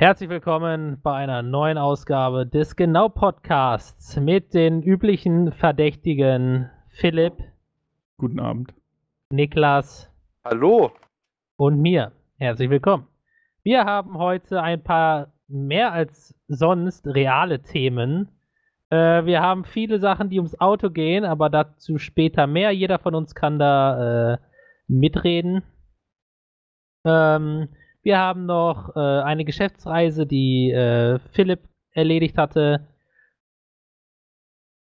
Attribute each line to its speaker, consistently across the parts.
Speaker 1: Herzlich willkommen bei einer neuen Ausgabe des Genau Podcasts mit den üblichen Verdächtigen Philipp,
Speaker 2: Guten Abend.
Speaker 1: Niklas
Speaker 3: Hallo.
Speaker 1: und mir. Herzlich willkommen. Wir haben heute ein paar mehr als sonst reale Themen. Äh, wir haben viele Sachen, die ums Auto gehen, aber dazu später mehr. Jeder von uns kann da äh, mitreden. Ähm, wir haben noch äh, eine Geschäftsreise, die äh, Philipp erledigt hatte.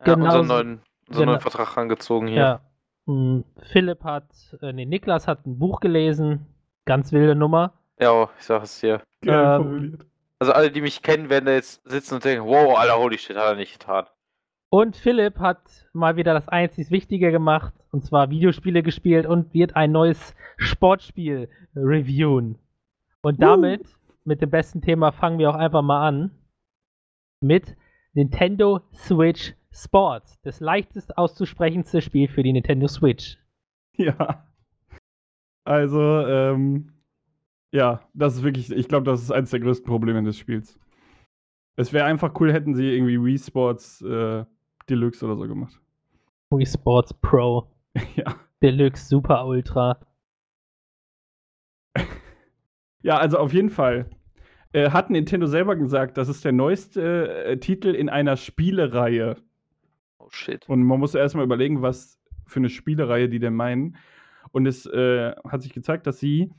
Speaker 3: Ja,
Speaker 1: Genauso-
Speaker 3: unseren neuen, unseren
Speaker 1: genau-
Speaker 3: neuen Vertrag rangezogen hier.
Speaker 1: Ja. Hm, Philipp hat, äh, nee, Niklas hat ein Buch gelesen. Ganz wilde Nummer.
Speaker 3: Ja, ich sag es dir.
Speaker 2: Geil
Speaker 1: Ähm,
Speaker 2: formuliert.
Speaker 3: Also alle, die mich kennen, werden da jetzt sitzen und denken, wow, Alter, holy shit, hat er nicht getan.
Speaker 1: Und Philipp hat mal wieder das einzig Wichtige gemacht, und zwar Videospiele gespielt und wird ein neues Sportspiel reviewen. Und damit, mit dem besten Thema, fangen wir auch einfach mal an. Mit Nintendo Switch Sports. Das leichtest auszusprechendste Spiel für die Nintendo Switch.
Speaker 2: Ja. Also, ähm, ja, das ist wirklich, ich glaube, das ist eines der größten Probleme des Spiels. Es wäre einfach cool, hätten sie irgendwie Wii Sports äh, Deluxe oder so gemacht.
Speaker 1: Wii Sports Pro,
Speaker 2: ja.
Speaker 1: Deluxe, Super Ultra.
Speaker 2: Ja, also auf jeden Fall. Äh, hat Nintendo selber gesagt, das ist der neueste äh, Titel in einer Spielereihe.
Speaker 3: Oh shit.
Speaker 2: Und man muss erstmal überlegen, was für eine Spielereihe die denn meinen. Und es äh, hat sich gezeigt, dass sie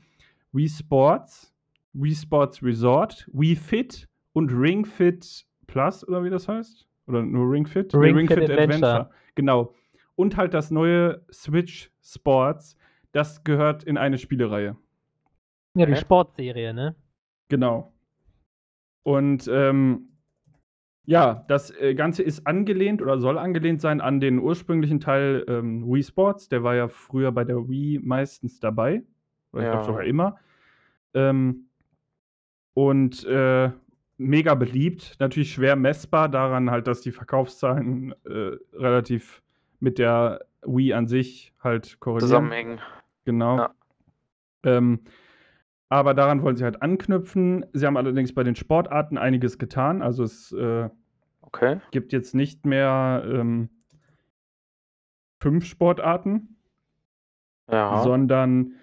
Speaker 2: Wii Sports, Wii Sports Resort, Wii Fit und Ring Fit Plus, oder wie das heißt? Oder nur Ring Fit? Nee,
Speaker 1: Ring Fit Adventure.
Speaker 2: Genau. Und halt das neue Switch Sports, das gehört in eine Spielereihe.
Speaker 1: Ja, die
Speaker 3: Hä?
Speaker 1: Sportserie, ne?
Speaker 2: Genau. Und ähm, ja, das äh, Ganze ist angelehnt oder soll angelehnt sein an den ursprünglichen Teil ähm, Wii Sports. Der war ja früher bei der Wii meistens dabei. Oder ich
Speaker 3: Ja.
Speaker 2: glaube sogar immer. Ähm, und äh, mega beliebt. Natürlich schwer messbar daran halt, dass die Verkaufszahlen äh, relativ mit der Wii an sich halt korrelieren.
Speaker 3: Zusammenhängen.
Speaker 2: Genau.
Speaker 3: Ja.
Speaker 2: Ähm, aber daran wollen sie halt anknüpfen. Sie haben allerdings bei den Sportarten einiges getan. Also es äh,
Speaker 3: Okay.
Speaker 2: gibt jetzt nicht mehr ähm, fünf Sportarten,
Speaker 3: Ja.
Speaker 2: sondern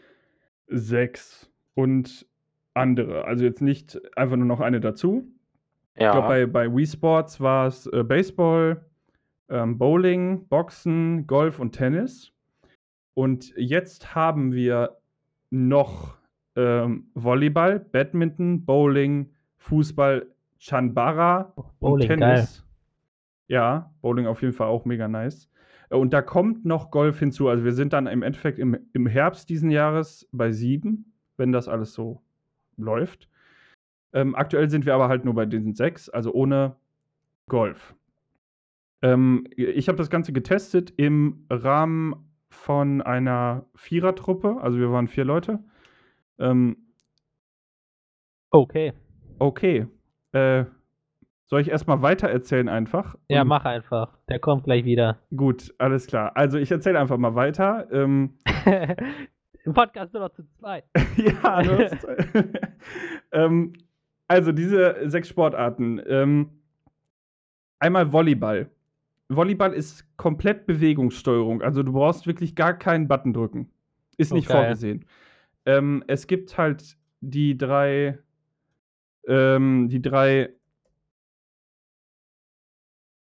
Speaker 2: sechs und andere. Also jetzt nicht einfach nur noch eine dazu.
Speaker 3: ja.
Speaker 2: Ich glaube, bei, bei Wii Sports war es äh, Baseball, ähm, Bowling, Boxen, Golf und Tennis. Und jetzt haben wir noch ähm, Volleyball, Badminton, Bowling, Fußball, Chanbara und
Speaker 1: Bowling,
Speaker 2: Tennis. Ja, Bowling auf jeden Fall auch mega nice. Äh, Und da kommt noch Golf hinzu. Also wir sind dann im Endeffekt im, im Herbst diesen Jahres bei sieben, wenn das alles so läuft. Ähm, aktuell sind wir aber halt nur bei diesen sechs, also ohne Golf. Ähm, ich habe das Ganze getestet im Rahmen von einer Vierertruppe, also wir waren vier Leute. Ähm,
Speaker 1: Okay.
Speaker 2: okay. Äh, soll ich erstmal weiter erzählen einfach?
Speaker 1: Ja, mach einfach. Der kommt gleich wieder.
Speaker 2: Gut, alles klar. Also ich erzähle einfach mal weiter. Ähm,
Speaker 1: Im Podcast nur noch zu zweit.
Speaker 2: ja, du hast, ähm, also diese sechs Sportarten. Ähm, einmal Volleyball. Volleyball ist komplett Bewegungssteuerung. Also du brauchst wirklich gar keinen Button drücken. Ist nicht
Speaker 1: Okay.
Speaker 2: vorgesehen. Ähm, es gibt halt die drei, ähm, die drei,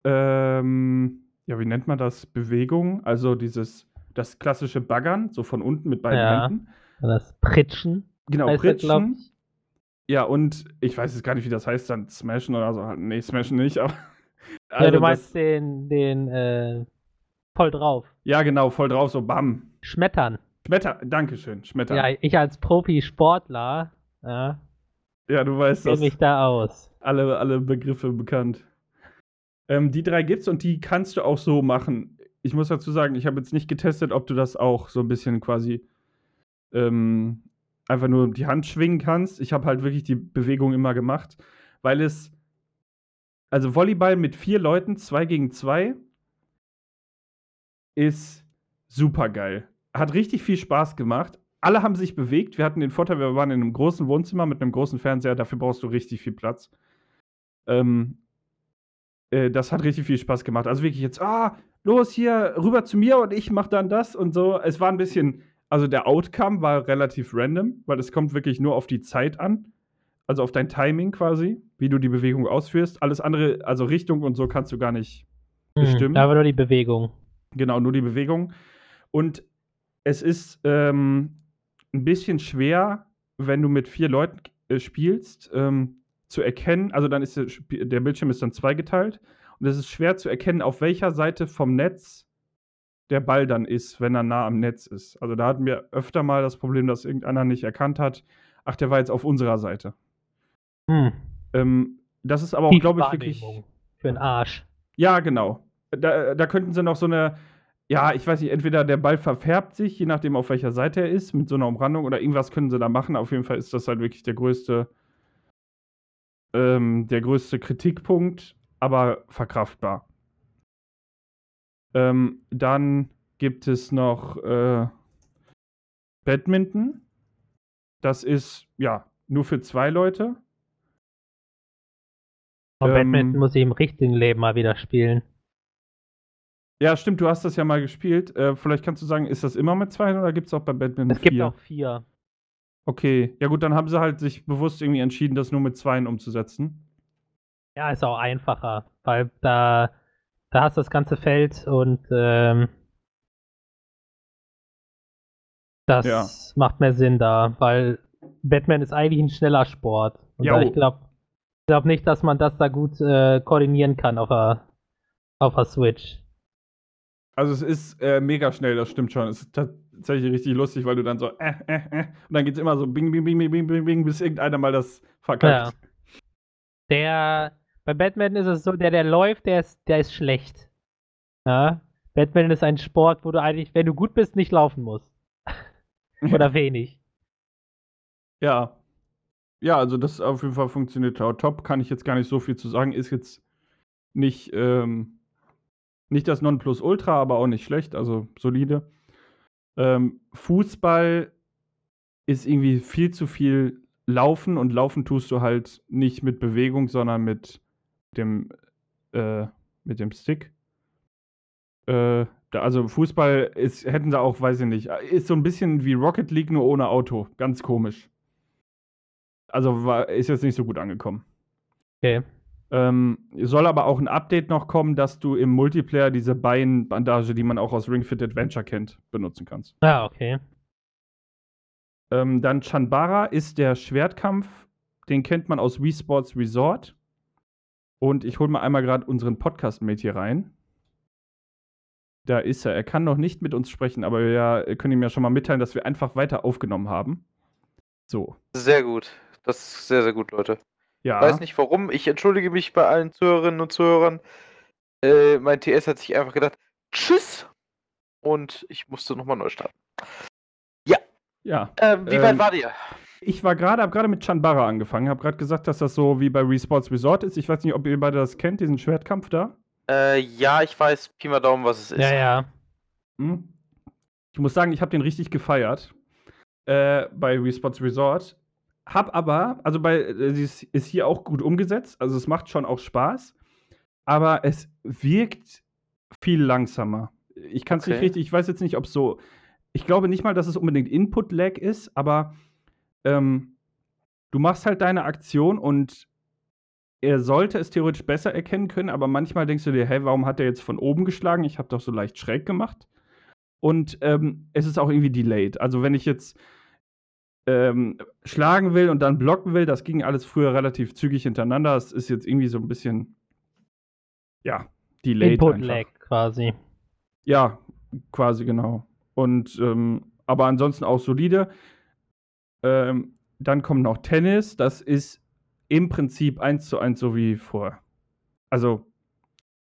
Speaker 2: ähm, ja, wie nennt man das? Bewegung. Also dieses, das klassische Baggern, so von unten mit beiden
Speaker 1: Ja.
Speaker 2: Händen.
Speaker 1: Das Pritschen.
Speaker 2: Genau,
Speaker 1: das,
Speaker 2: Pritschen. Ja, und ich weiß jetzt gar nicht, wie das heißt, dann Smashen oder so. Nee, Smashen nicht, aber.
Speaker 1: ja,
Speaker 2: Also
Speaker 1: du meinst den, den, äh, voll drauf.
Speaker 2: ja, genau, voll drauf, so bam.
Speaker 1: Schmettern.
Speaker 2: Schmetter, Dankeschön, Schmetter.
Speaker 1: Ja,
Speaker 2: Ja,
Speaker 1: ich als Profisportler, ja,
Speaker 2: du weißt das.
Speaker 1: mich da aus.
Speaker 2: Alle, alle Begriffe bekannt. Ähm, die drei gibt's und die kannst du auch so machen. Ich muss dazu sagen, ich habe jetzt nicht getestet, ob du das auch so ein bisschen quasi ähm, einfach nur die Hand schwingen kannst. Ich habe halt wirklich die Bewegung immer gemacht, weil es also Volleyball mit vier Leuten, zwei gegen zwei, ist super geil. Hat richtig viel Spaß gemacht, alle haben sich bewegt. Wir hatten den Vorteil, wir waren in einem großen Wohnzimmer mit einem großen Fernseher. Dafür brauchst du richtig viel Platz. Ähm, äh, das hat richtig viel Spaß gemacht. Also wirklich jetzt, ah, los hier, rüber zu mir und ich mach dann das und so. Es war ein bisschen, also der Outcome war relativ random, weil es kommt wirklich nur auf die Zeit an. Also auf dein Timing quasi, wie du die Bewegung ausführst. Alles andere, also Richtung und so kannst du gar nicht bestimmen.
Speaker 1: Hm, aber nur die Bewegung.
Speaker 2: Genau, nur die Bewegung. Und es ist ähm, ein bisschen schwer, wenn du mit vier Leuten äh, spielst, ähm, zu erkennen. Also dann ist der, der Bildschirm ist dann zweigeteilt und es ist schwer zu erkennen, auf welcher Seite vom Netz der Ball dann ist, wenn er nah am Netz ist. Also da hatten wir öfter mal das Problem, dass irgendeiner nicht erkannt hat, ach, der war jetzt auf unserer Seite.
Speaker 1: Hm.
Speaker 2: Ähm, das ist aber auch, glaube ich, wirklich.
Speaker 1: Für den Arsch.
Speaker 2: Ja, genau. Da, da könnten sie noch so eine, ja, ich weiß nicht, entweder der Ball verfärbt sich, je nachdem auf welcher Seite er ist, mit so einer Umrandung oder irgendwas können sie da machen. Auf jeden Fall ist das halt wirklich der größte, ähm, der größte Kritikpunkt, aber verkraftbar. Ähm, dann gibt es noch äh, Badminton. Das ist ja nur für zwei Leute.
Speaker 1: Und
Speaker 2: Ähm,
Speaker 1: Badminton muss ich im richtigen Leben mal wieder spielen.
Speaker 2: Ja, stimmt, du hast das ja mal gespielt. Äh, vielleicht kannst du sagen, ist das immer mit zwei oder gibt es auch bei Badminton
Speaker 1: Es gibt
Speaker 2: vier?
Speaker 1: auch vier.
Speaker 2: Okay, ja gut, dann haben sie halt sich bewusst irgendwie entschieden, das nur mit zweien umzusetzen.
Speaker 1: Ja, ist auch einfacher, weil da, da hast du das ganze Feld und ähm, das
Speaker 2: Ja.
Speaker 1: macht mehr Sinn da, weil Batman ist eigentlich ein schneller Sport. Und
Speaker 2: Jo.
Speaker 1: da ich glaube glaub nicht, dass man das da gut äh, koordinieren kann auf der, auf der Switch.
Speaker 2: Also es ist äh, mega schnell, das stimmt schon. Es ist tatsächlich richtig lustig, weil du dann so äh, äh, äh und dann geht's immer so bing, bing, bing, bing, bing, bing, bing, bis irgendeiner mal das verkackt.
Speaker 1: Der, bei Batman ist es so, der, der läuft, der ist, der ist schlecht. Ja? Batman ist ein Sport, wo du eigentlich, wenn du gut bist, nicht laufen musst. Oder wenig.
Speaker 2: Ja. Ja, also das auf jeden Fall funktioniert top. Kann ich jetzt gar nicht so viel zu sagen. Ist jetzt nicht, ähm, nicht das Nonplusultra, aber auch nicht schlecht, also solide. Ähm, Fußball ist irgendwie viel zu viel Laufen und Laufen tust du halt nicht mit Bewegung, sondern mit dem, äh, mit dem Stick. Äh, da, also Fußball ist, hätten sie auch, weiß ich nicht, ist so ein bisschen wie Rocket League, nur ohne Auto. Ganz komisch. Also war, ist jetzt nicht so gut angekommen.
Speaker 1: Okay.
Speaker 2: Ähm, soll aber auch ein Update noch kommen, dass du im Multiplayer diese Beinbandage, die man auch aus Ring Fit Adventure kennt, benutzen kannst.
Speaker 1: Ah, okay.
Speaker 2: Ähm, dann Chanbara ist der Schwertkampf. Den kennt man aus Wii Sports Resort. Und ich hole mal einmal gerade unseren Podcast-Mate hier rein. Da ist er. Er kann noch nicht mit uns sprechen, aber wir können ihm ja schon mal mitteilen, dass wir einfach weiter aufgenommen haben. So.
Speaker 3: Sehr gut. Das ist sehr, sehr gut, Leute.
Speaker 2: Ja.
Speaker 3: Weiß nicht warum. Ich entschuldige mich bei allen Zuhörerinnen und Zuhörern. Äh, mein TS hat sich einfach gedacht, tschüss. Und ich musste nochmal neu starten.
Speaker 2: Ja.
Speaker 3: Ähm, wie
Speaker 2: Ähm,
Speaker 3: weit war ihr?
Speaker 2: Ich war gerade, habe gerade mit Chanbara angefangen, habe gerade gesagt, dass das so wie bei Wii Sports Resort ist. Ich weiß nicht, ob ihr beide das kennt, diesen Schwertkampf da.
Speaker 3: Äh, ja, ich weiß Pi mal Daumen, was es ist.
Speaker 1: Ja, ja.
Speaker 2: Hm? Ich muss sagen, ich habe den richtig gefeiert äh, bei Wii Sports Resort. Hab aber, also bei, äh, sie ist, hier auch gut umgesetzt, also es macht schon auch Spaß, aber es wirkt viel langsamer. Ich kann es nicht
Speaker 3: Okay.
Speaker 2: richtig, ich weiß jetzt nicht, ob es so, ich glaube nicht mal, dass es unbedingt Input-Lag ist, aber ähm, du machst halt deine Aktion und er sollte es theoretisch besser erkennen können, aber manchmal denkst du dir, hey, warum hat er jetzt von oben geschlagen? Ich habe doch so leicht schräg gemacht. Und ähm, es ist auch irgendwie delayed. Also wenn ich jetzt ähm, schlagen will und dann blocken will, das ging alles früher relativ zügig hintereinander. Es ist jetzt irgendwie so ein bisschen, ja, delayed
Speaker 1: Input
Speaker 2: einfach.
Speaker 1: Lag quasi.
Speaker 2: Ja, quasi genau. Und ähm, aber ansonsten auch solide. Ähm, dann kommt noch Tennis. Das ist im Prinzip eins zu eins so wie vor. Also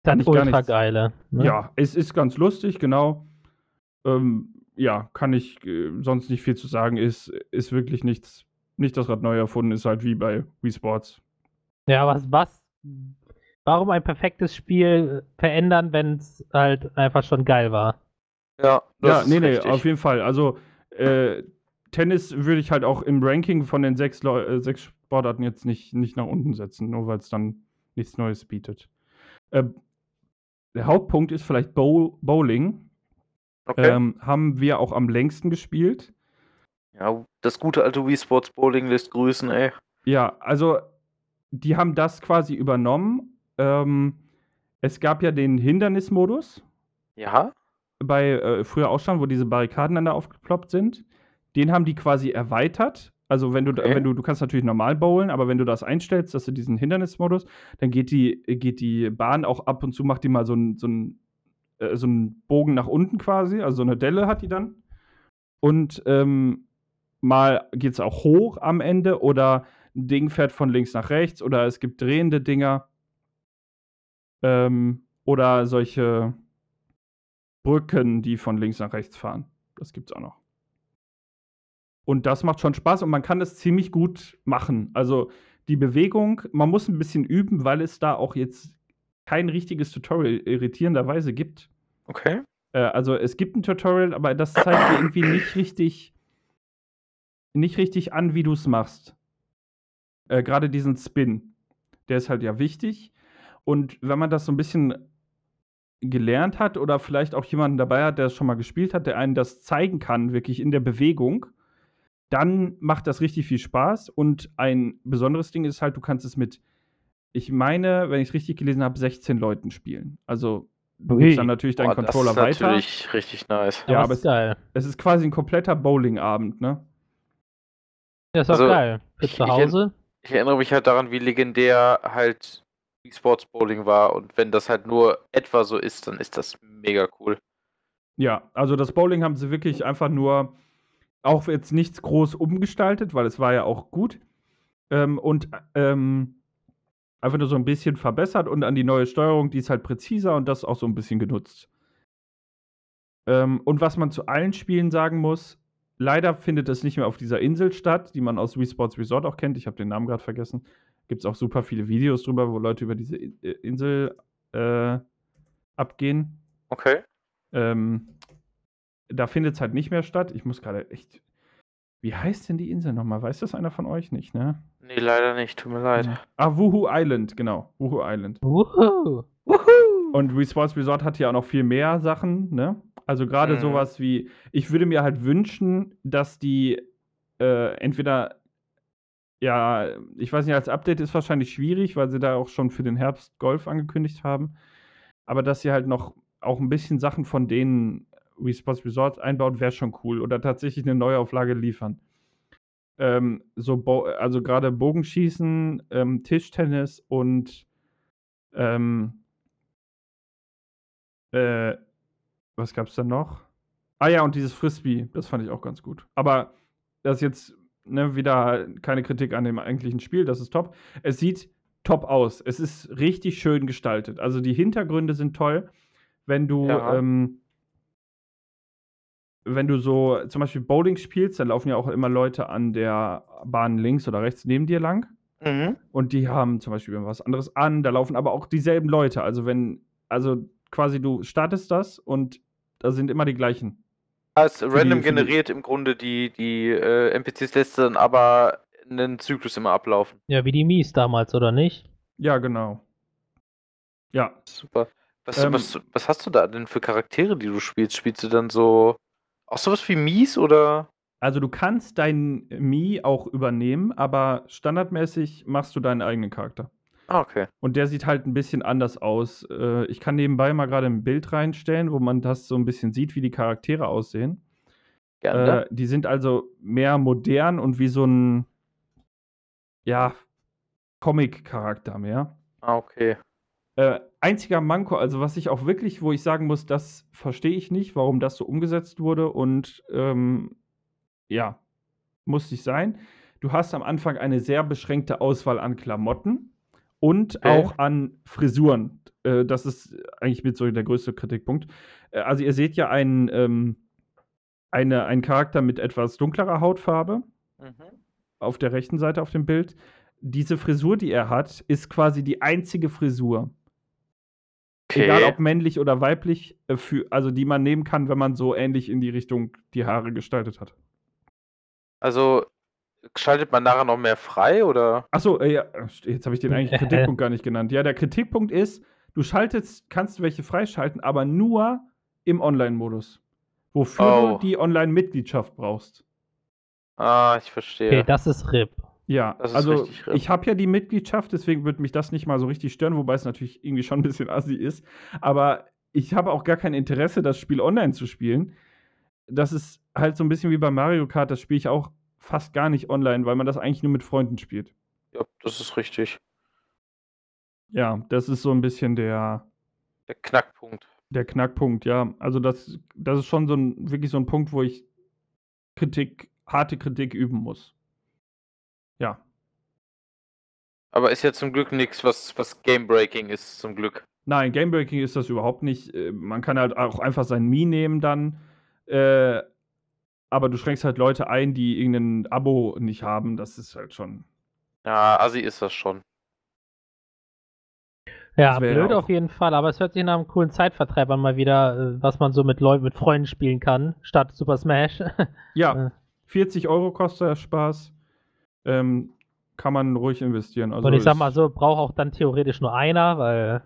Speaker 1: Das
Speaker 2: gar
Speaker 1: ultra geile. Ne?
Speaker 2: ja, es ist ganz lustig, genau. Ähm, ja, kann ich äh, sonst nicht viel zu sagen. Ist, ist wirklich nichts, nicht das Rad neu erfunden, ist halt wie bei Wii Sports.
Speaker 1: Ja, was, was, warum ein perfektes Spiel verändern, wenn es halt einfach schon geil war?
Speaker 3: Ja,
Speaker 2: Ja,
Speaker 3: ist
Speaker 2: nee, nee,
Speaker 3: richtig.
Speaker 2: auf jeden Fall. Also, äh, Tennis würde ich halt auch im Ranking von den sechs, Leu äh, sechs Sportarten jetzt nicht, nicht nach unten setzen, nur weil es dann nichts Neues bietet. Äh, der Hauptpunkt ist vielleicht Bow Bowling.
Speaker 3: Okay.
Speaker 2: Ähm, haben wir auch am längsten gespielt.
Speaker 3: ja, das gute alte Wii Sports Bowling lässt grüßen, ey.
Speaker 2: Ja, also die haben das quasi übernommen. Ähm, es gab ja den Hindernismodus
Speaker 3: Ja?
Speaker 2: bei äh, früher auch schon, wo diese Barrikaden dann da aufgeploppt sind. Den haben die quasi erweitert. Also wenn du,
Speaker 3: Okay.
Speaker 2: wenn du, du kannst natürlich normal bowlen, aber wenn du das einstellst, dass du diesen Hindernismodus, dann geht die, geht die Bahn auch ab und zu, macht die mal so einen so einen, äh, so einen Bogen nach unten quasi, also so eine Delle hat die dann. Und ähm, mal geht es auch hoch am Ende oder ein Ding fährt von links nach rechts oder es gibt drehende Dinger. Ähm, oder solche Brücken, die von links nach rechts fahren. Das gibt's auch noch. Und das macht schon Spaß und man kann das ziemlich gut machen. Also die Bewegung, man muss ein bisschen üben, weil es da auch jetzt kein richtiges Tutorial irritierenderweise gibt.
Speaker 3: Okay.
Speaker 2: Äh, also es gibt ein Tutorial, aber das zeigt dir irgendwie nicht richtig, nicht richtig an, wie du es machst. Äh, Gerade diesen Spin, der ist halt ja wichtig. Und wenn man das so ein bisschen gelernt hat oder vielleicht auch jemanden dabei hat, der es schon mal gespielt hat, der einen das zeigen kann, wirklich in der Bewegung, dann macht das richtig viel Spaß. Und ein besonderes Ding ist halt, du kannst es mit, ich meine, wenn ich es richtig gelesen habe, 16 Leuten spielen. Also du gibst dann natürlich deinen
Speaker 3: Boah,
Speaker 2: Controller
Speaker 3: das ist
Speaker 2: weiter.
Speaker 3: natürlich richtig nice.
Speaker 2: Ja,
Speaker 1: Ja,
Speaker 2: aber
Speaker 1: aber
Speaker 2: es-
Speaker 1: ist geil.
Speaker 2: Es ist quasi ein kompletter Bowlingabend, ne?
Speaker 1: Das ist auch
Speaker 3: Also,
Speaker 1: geil. Für
Speaker 3: ich-
Speaker 1: zu
Speaker 3: ich-
Speaker 1: Hause.
Speaker 3: Ich erinnere mich halt daran, wie legendär halt Wii Sports Bowling war und wenn das halt nur etwa so ist, dann ist das mega cool.
Speaker 2: Ja, also das Bowling haben sie wirklich einfach nur auch jetzt nichts groß umgestaltet, weil es war ja auch gut. Ähm, und ähm, einfach nur so ein bisschen verbessert und an die neue Steuerung, die ist halt präziser und das auch so ein bisschen genutzt. Ähm, und was man zu allen Spielen sagen muss, leider findet es nicht mehr auf dieser Insel statt, die man aus Wii Sports Resort auch kennt. Ich habe den Namen gerade vergessen. Gibt es auch super viele Videos drüber, wo Leute über diese äh, Insel äh, abgehen.
Speaker 3: Okay.
Speaker 2: Ähm, da findet es halt nicht mehr statt. Ich muss gerade echt. Wie heißt denn die Insel nochmal? Weiß das einer von euch nicht, ne?
Speaker 3: Nee, leider nicht, tut mir leid.
Speaker 2: Ah, Wuhu Island, genau. Wuhu Island.
Speaker 1: Wuhu.
Speaker 3: Wuhu!
Speaker 2: Und Wii Sports Resort hat ja auch noch viel mehr Sachen, ne? Also gerade
Speaker 3: Mhm.
Speaker 2: sowas wie, ich würde mir halt wünschen, dass die äh, entweder, ja, ich weiß nicht, als Update ist wahrscheinlich schwierig, weil sie da auch schon für den Herbst Golf angekündigt haben, aber dass sie halt noch auch ein bisschen Sachen von denen Wii Sports Resort einbaut, wäre schon cool. Oder tatsächlich eine Neuauflage liefern. Ähm, so, Bo also gerade Bogenschießen, ähm, Tischtennis und ähm, äh, was gab's denn noch? Ah ja, und dieses Frisbee, das fand ich auch ganz gut. Aber das ist jetzt ne, wieder keine Kritik an dem eigentlichen Spiel, das ist top. Es sieht top aus. Es ist richtig schön gestaltet. Also die Hintergründe sind toll. Wenn du,
Speaker 3: Ja.
Speaker 2: ähm, wenn du so zum Beispiel Bowling spielst, dann laufen ja auch immer Leute an der Bahn links oder rechts neben dir lang.
Speaker 3: Mhm.
Speaker 2: Und die haben zum Beispiel was anderes an, da laufen aber auch dieselben Leute. Also wenn, also quasi du startest das und da sind immer die gleichen.
Speaker 3: Als
Speaker 2: die-
Speaker 3: random
Speaker 2: die-
Speaker 3: generiert im Grunde die, die äh, NPCs lässt dann aber einen Zyklus immer ablaufen.
Speaker 1: Ja, wie die Mies damals, oder nicht?
Speaker 2: Ja, genau. Ja,
Speaker 3: Super. Was,
Speaker 2: Ähm,
Speaker 3: was, was hast du da denn für Charaktere, die du spielst? Spielst du dann so auch sowas wie Mies oder?
Speaker 2: also du kannst dein Mi auch übernehmen, aber standardmäßig machst du deinen eigenen Charakter.
Speaker 3: Ah, okay.
Speaker 2: Und der sieht halt ein bisschen anders aus. Äh, ich kann nebenbei mal gerade ein Bild reinstellen, wo man das so ein bisschen sieht, wie die Charaktere aussehen.
Speaker 3: Gerne.
Speaker 2: Äh, die sind also mehr modern und wie so ein, ja, Comic-Charakter mehr.
Speaker 3: ah, okay.
Speaker 2: Äh, einziger Manko, also was ich auch wirklich, wo ich sagen muss, das verstehe ich nicht, warum das so umgesetzt wurde und ähm, ja, muss nicht sein. Du hast am Anfang eine sehr beschränkte Auswahl an Klamotten und
Speaker 3: Okay.
Speaker 2: auch an Frisuren. Äh, das ist eigentlich mit so der größte Kritikpunkt. Äh, also ihr seht ja einen, ähm, eine, einen Charakter mit etwas dunklerer Hautfarbe
Speaker 3: Mhm.
Speaker 2: auf der rechten Seite auf dem Bild. Diese Frisur, die er hat, ist quasi die einzige Frisur.
Speaker 3: Okay.
Speaker 2: Egal ob männlich oder weiblich, äh, für, also die man nehmen kann, wenn man so ähnlich in die Richtung die Haare gestaltet hat.
Speaker 3: Also, schaltet man nachher noch mehr frei oder?
Speaker 2: Achso, äh, ja, jetzt habe ich den eigentlichen Kritikpunkt gar nicht genannt. Ja, der Kritikpunkt ist, du schaltest, kannst welche freischalten, aber nur im Online-Modus. Wofür
Speaker 3: Oh.
Speaker 2: du die Online-Mitgliedschaft brauchst.
Speaker 3: Ah, ich
Speaker 1: Okay,
Speaker 3: verstehe.
Speaker 1: das ist RIP.
Speaker 2: Ja, also ich habe ja die Mitgliedschaft, deswegen würde mich das nicht mal so richtig stören, wobei es natürlich irgendwie schon ein bisschen assi ist. Aber ich habe auch gar kein Interesse, das Spiel online zu spielen. Das ist halt so ein bisschen wie bei Mario Kart, das spiele ich auch fast gar nicht online, weil man das eigentlich nur mit Freunden spielt.
Speaker 3: Ja, das ist richtig.
Speaker 2: Ja, das ist so ein bisschen der,
Speaker 3: Der Knackpunkt.
Speaker 2: der Knackpunkt, ja. Also das, das ist schon so ein, wirklich so ein Punkt, wo ich Kritik, harte Kritik üben muss.
Speaker 3: Aber ist ja zum Glück nichts, was, was Game-Breaking ist, zum Glück.
Speaker 2: Nein, Gamebreaking ist das überhaupt nicht. Äh, Man kann halt auch einfach sein Mii nehmen dann. Äh, aber du schränkst halt Leute ein, die irgendein Abo nicht haben. Das ist halt schon.
Speaker 3: Ja, Assi ist das schon.
Speaker 1: Ja, blöd auf jeden Fall, aber es hört sich nach einem coolen Zeitvertreib an, mal wieder, äh, was man so mit Leuten, mit Freunden spielen kann, statt Super Smash.
Speaker 2: Ja,
Speaker 1: Äh.
Speaker 2: 40 Euro kostet der Spaß. Ähm, kann man ruhig investieren. Also
Speaker 1: Und ich sag mal so, braucht auch dann theoretisch nur einer, weil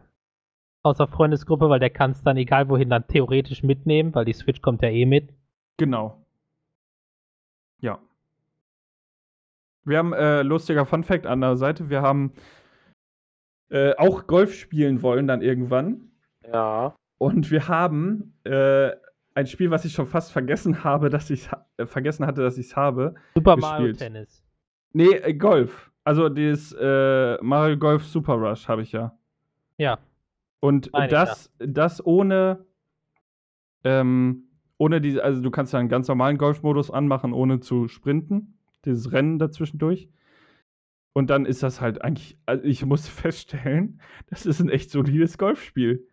Speaker 1: außer Freundesgruppe, weil der kann es dann egal wohin dann theoretisch mitnehmen, weil die Switch kommt ja eh mit.
Speaker 2: Genau. Ja. Wir haben, äh, lustiger Fun Fact an der Seite, wir haben äh, auch Golf spielen wollen dann irgendwann.
Speaker 3: Ja.
Speaker 2: Und wir haben äh, ein Spiel, was ich schon fast vergessen habe, dass ich äh, vergessen hatte, dass ich es habe.
Speaker 1: Super Mario
Speaker 2: Gespielt.
Speaker 1: Tennis.
Speaker 2: Nee, äh, Golf. Also dieses äh, Mario Golf Super Rush habe ich ja.
Speaker 1: Ja.
Speaker 2: Und
Speaker 1: Meine ich,
Speaker 2: das, das ohne, ähm, ohne diese, also du kannst ja einen ganz normalen Golfmodus anmachen, ohne zu sprinten. Dieses Rennen dazwischendurch. Und dann ist das halt eigentlich, also ich muss feststellen, das ist ein echt solides Golfspiel.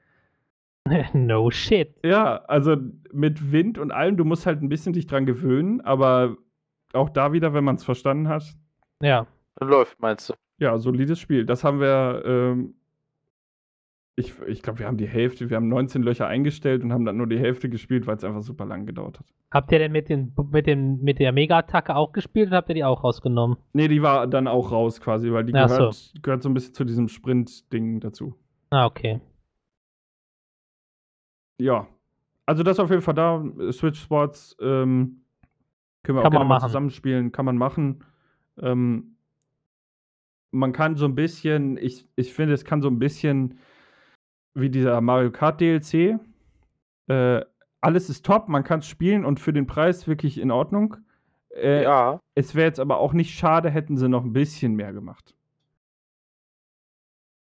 Speaker 1: no shit.
Speaker 2: Ja, also mit Wind und allem, du musst halt ein bisschen dich dran gewöhnen, aber auch da wieder, wenn man es verstanden hat,
Speaker 1: Ja.
Speaker 3: Läuft, meinst du?
Speaker 2: ja, solides Spiel. Das haben wir, ähm, ich, ich glaube, wir haben die Hälfte, wir haben 19 Löcher eingestellt und haben dann nur die Hälfte gespielt, weil es einfach super lang gedauert hat.
Speaker 1: Habt ihr denn mit, den, mit, den, mit der Mega-Attacke auch gespielt oder habt ihr die auch rausgenommen?
Speaker 2: Nee, die war dann auch raus quasi, weil die
Speaker 1: Ach
Speaker 2: gehört, gehört so ein bisschen zu diesem Sprint-Ding dazu.
Speaker 1: Ah, okay.
Speaker 2: Ja. Also das auf jeden Fall da. Switch Sports ähm, können wir
Speaker 1: Kann
Speaker 2: auch gerne
Speaker 1: man
Speaker 2: mal zusammenspielen. Kann man machen. Ähm, man kann so ein bisschen, ich, ich finde, es kann so ein bisschen wie dieser Mario Kart DLC. Äh, alles ist top, man kann es spielen und für den Preis wirklich in Ordnung. Äh,
Speaker 3: ja.
Speaker 2: Es wäre jetzt aber auch nicht schade, hätten sie noch ein bisschen mehr gemacht.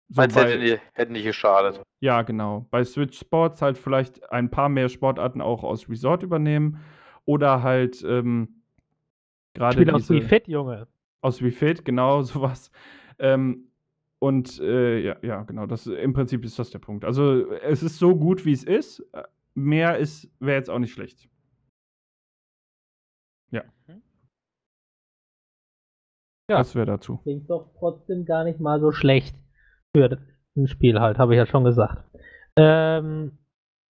Speaker 2: So
Speaker 3: Meinst du,
Speaker 2: bei-
Speaker 3: hätte, nicht- hätte nicht geschadet.
Speaker 2: ja, genau. Bei Switch Sports halt vielleicht ein paar mehr Sportarten auch aus Resort übernehmen. Oder halt ähm, gerade
Speaker 1: Spiel aus Wii Fit, Junge.
Speaker 2: Aus Wii Fit, genau, sowas. Ähm, und äh, ja, ja, genau, das im Prinzip ist das der Punkt. Also es ist so gut, wie es ist. Äh, Mehr ist, wäre jetzt auch nicht schlecht. Ja.
Speaker 1: Ja.
Speaker 2: Das wäre dazu.
Speaker 1: Klingt doch trotzdem gar nicht mal so schlecht für ein Spiel halt, habe ich ja schon gesagt. Ähm,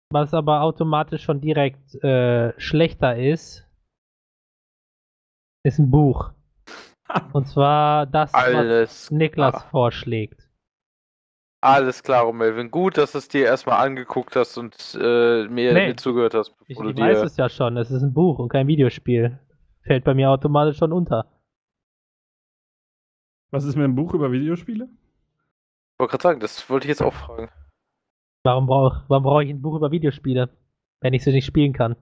Speaker 1: was aber automatisch schon direkt äh, schlechter ist, ist ein Buch. Und zwar das, was
Speaker 3: Alles,
Speaker 1: Niklas
Speaker 3: Ah.
Speaker 1: vorschlägt.
Speaker 3: alles klar, Melvin. Gut, dass du es dir erstmal angeguckt hast und äh, mir,
Speaker 1: Nee.
Speaker 3: mir zugehört hast,
Speaker 1: Ich, ich
Speaker 3: du
Speaker 1: weiß es ja schon, es ist ein Buch und kein Videospiel. Fällt bei mir automatisch schon unter.
Speaker 2: Was ist mit einem Buch über Videospiele?
Speaker 3: Ich wollte gerade sagen, das wollte ich jetzt auch fragen.
Speaker 1: Warum brauche warum brauch ich ein Buch über Videospiele, wenn ich sie nicht spielen kann?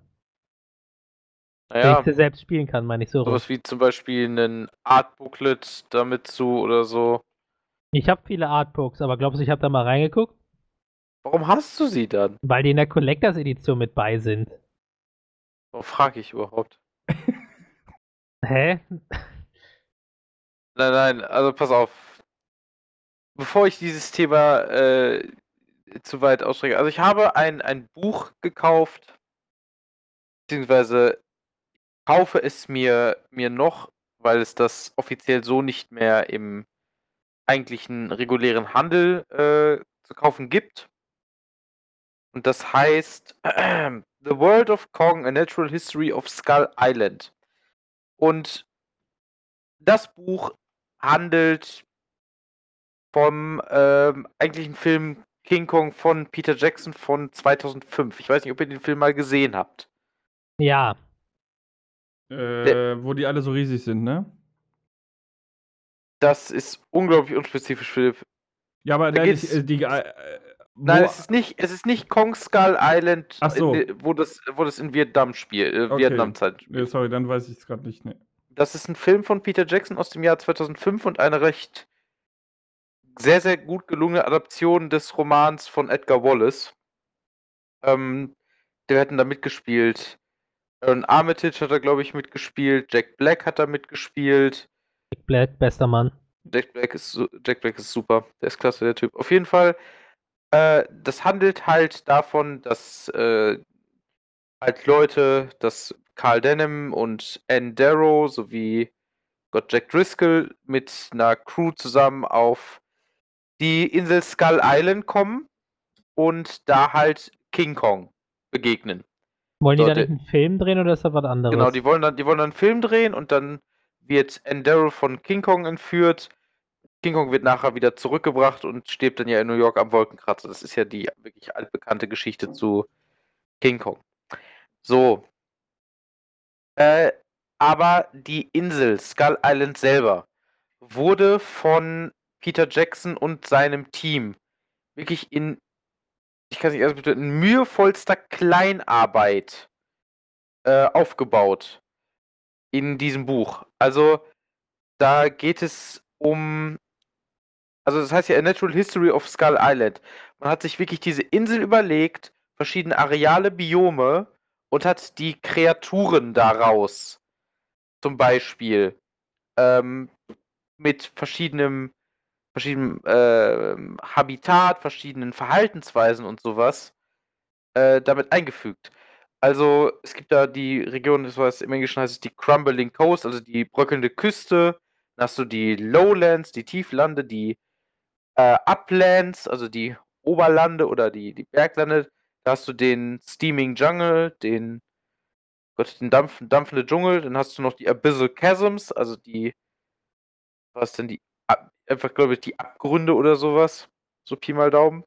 Speaker 3: Naja,
Speaker 1: ich sie selbst spielen kann, meine ich so.
Speaker 3: sowas wie zum Beispiel ein Art-Booklet damit zu oder so.
Speaker 1: Ich habe viele Artbooks, aber glaubst du, ich habe da mal reingeguckt?
Speaker 3: Warum hast du sie dann?
Speaker 1: Weil die in der Collectors Edition mit bei sind.
Speaker 3: Warum frage ich überhaupt?
Speaker 1: Hä?
Speaker 3: Nein, nein, also pass auf. Bevor ich dieses Thema äh, zu weit ausstrecke. Also ich habe ein, ein Buch gekauft, beziehungsweise kaufe es mir, mir noch, weil es das offiziell so nicht mehr im eigentlichen regulären Handel äh, zu kaufen gibt. Und das heißt The World of Kong, A Natural History of Skull Island. Und das Buch handelt vom ähm, eigentlichen Film King Kong von Peter Jackson von 2005. Ich weiß nicht, ob ihr den Film mal gesehen habt.
Speaker 1: Ja.
Speaker 2: Äh, wo die alle so riesig sind, ne?
Speaker 3: Das ist unglaublich unspezifisch, Philipp.
Speaker 2: Ja, aber
Speaker 3: Da
Speaker 2: nein, ich, äh, die, äh,
Speaker 3: Nein, es ist nicht, es ist nicht Kong Skull Island,
Speaker 2: so.
Speaker 3: in, wo, das, wo das in Vietnam spielt, äh,
Speaker 2: Okay.
Speaker 3: Vietnamzeit spielt.
Speaker 2: Nee, sorry, dann weiß ich es gerade nicht. Ne.
Speaker 3: Das ist ein Film von Peter Jackson aus dem Jahr 2005 und eine recht sehr, sehr gut gelungene Adaption des Romans von Edgar Wallace. Ähm, der hätten da mitgespielt. Aaron Armitage hat da, glaube ich, mitgespielt. Jack Black hat da mitgespielt.
Speaker 1: Jack Black, bester Mann.
Speaker 3: Jack Black ist, Jack Black ist super. Der ist klasse, der Typ. Auf jeden Fall, äh, das handelt halt davon, dass äh, halt Leute, dass Carl Denham und Ann Darrow sowie Gott Jack Driscoll mit einer Crew zusammen auf die Insel Skull Island kommen und da halt King Kong begegnen.
Speaker 1: Wollen die da nicht einen Film drehen oder ist das was anderes?
Speaker 3: Genau, die wollen dann, die wollen dann einen Film drehen und dann wird Endero von King Kong entführt. King Kong wird nachher wieder zurückgebracht und stirbt dann ja in New York am Wolkenkratzer. Das ist ja die wirklich altbekannte Geschichte zu King Kong. So. Äh, aber die Insel Skull Island selber wurde von Peter Jackson und seinem Team wirklich in, ich kann es nicht erst in mühevollster Kleinarbeit äh, aufgebaut in diesem Buch. Also da geht es um, also das heißt ja A Natural History of Skull Island. Man hat sich wirklich diese Insel überlegt, verschiedene Areale, Biome und hat die Kreaturen daraus zum Beispiel ähm, mit verschiedenem, verschiedenem ähm, Habitat, verschiedenen Verhaltensweisen und sowas äh, damit eingefügt. Also es gibt da die Region, das was im Englischen heißt die Crumbling Coast, also die bröckelnde Küste. Dann hast du die Lowlands, die Tieflande, die äh, Uplands, also die Oberlande oder die, die Berglande. Da hast du den Steaming Jungle, den, Gott, den Dampf, dampfende Dschungel. Dann hast du noch die Abyssal Chasms, also die, was denn die, einfach glaube ich die Abgründe oder sowas. So Pi mal Daumen.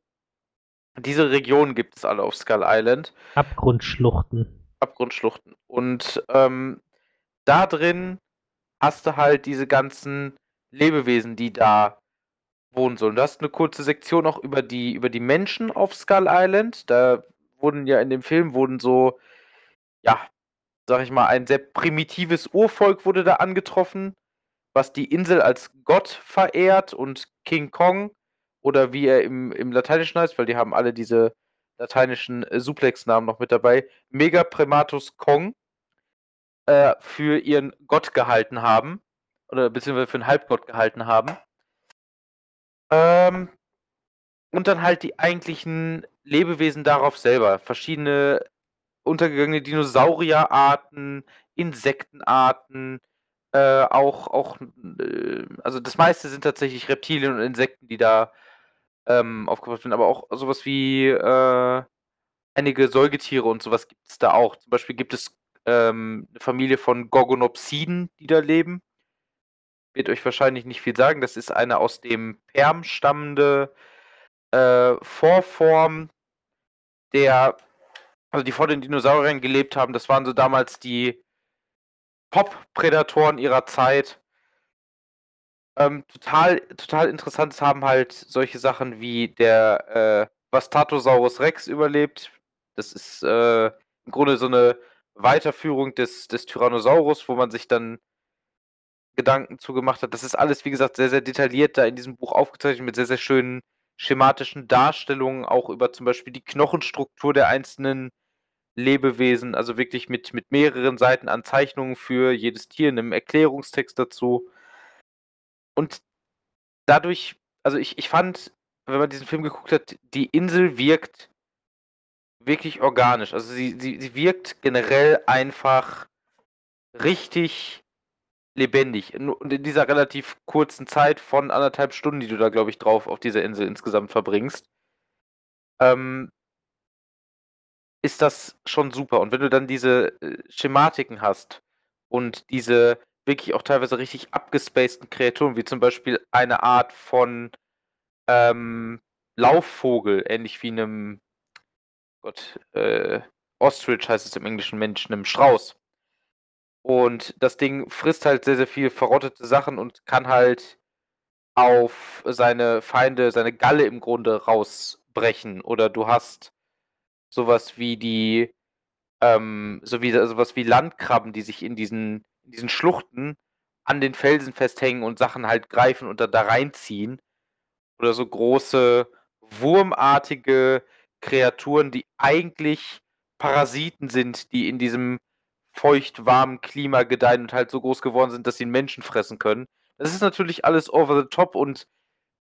Speaker 3: Diese Regionen gibt es alle auf Skull Island.
Speaker 1: Abgrundschluchten.
Speaker 3: Abgrundschluchten. Und ähm, da drin hast du halt diese ganzen Lebewesen, die da wohnen sollen. Du hast eine kurze Sektion auch über die, über die Menschen auf Skull Island. Da wurden ja in dem Film wurden so, ja, sag ich mal, ein sehr primitives Urvolk wurde da angetroffen, was die Insel als Gott verehrt und King Kong oder wie er im, im Lateinischen heißt, weil die haben alle diese lateinischen äh, Suplex-Namen noch mit dabei, Megaprimatus Kong äh, für ihren Gott gehalten haben. Oder beziehungsweise für einen Halbgott gehalten haben. Ähm, und dann halt die eigentlichen Lebewesen darauf selber. Verschiedene untergegangene Dinosaurierarten, Insektenarten, äh, auch, auch, äh, also das meiste sind tatsächlich Reptilien und Insekten, die da ähm, aufgebaut werden, aber auch sowas wie äh, einige Säugetiere und sowas gibt es da auch. Zum Beispiel gibt es ähm, eine Familie von Gorgonopsiden, die da leben. Wird euch wahrscheinlich nicht viel sagen. Das ist eine aus dem Perm stammende äh, Vorform, der, also die vor den Dinosauriern gelebt haben. Das waren so damals die Top-Prädatoren ihrer Zeit. Ähm, total, total interessant haben halt solche Sachen wie der äh, Vastatosaurus Rex überlebt. Das ist äh, im Grunde so eine Weiterführung des, des Tyrannosaurus, wo man sich dann Gedanken zugemacht hat. Das ist alles, wie gesagt, sehr, sehr detailliert da in diesem Buch aufgezeichnet mit sehr, sehr schönen schematischen Darstellungen, auch über zum Beispiel die Knochenstruktur der einzelnen Lebewesen, also wirklich mit, mit mehreren Seiten an Zeichnungen für jedes Tier, einem Erklärungstext dazu. Und dadurch, also ich, ich fand, wenn man diesen Film geguckt hat, die Insel wirkt wirklich organisch. Also sie, sie, sie wirkt generell einfach richtig lebendig. Und in dieser relativ kurzen Zeit von anderthalb Stunden, die du da, glaube ich, drauf auf dieser Insel insgesamt verbringst, ähm, ist das schon super. Und wenn du dann diese äh, Schematiken hast und diese wirklich auch teilweise richtig abgespaceden Kreaturen, wie zum Beispiel eine Art von ähm, Laufvogel, ähnlich wie einem Gott, äh, Ostrich heißt es im englischen Menschen, einem Strauß. Und das Ding frisst halt sehr, sehr viel verrottete Sachen und kann halt auf seine Feinde, seine Galle im Grunde rausbrechen. Oder du hast sowas wie die, ähm, so wie, sowas wie Landkrabben, die sich in diesen, in diesen Schluchten an den Felsen festhängen und Sachen halt greifen und da, da reinziehen. Oder so große, wurmartige Kreaturen, die eigentlich Parasiten sind, die in diesem feucht warmen Klima gedeihen und halt so groß geworden sind, dass sie einen Menschen fressen können. Das ist natürlich alles over the top und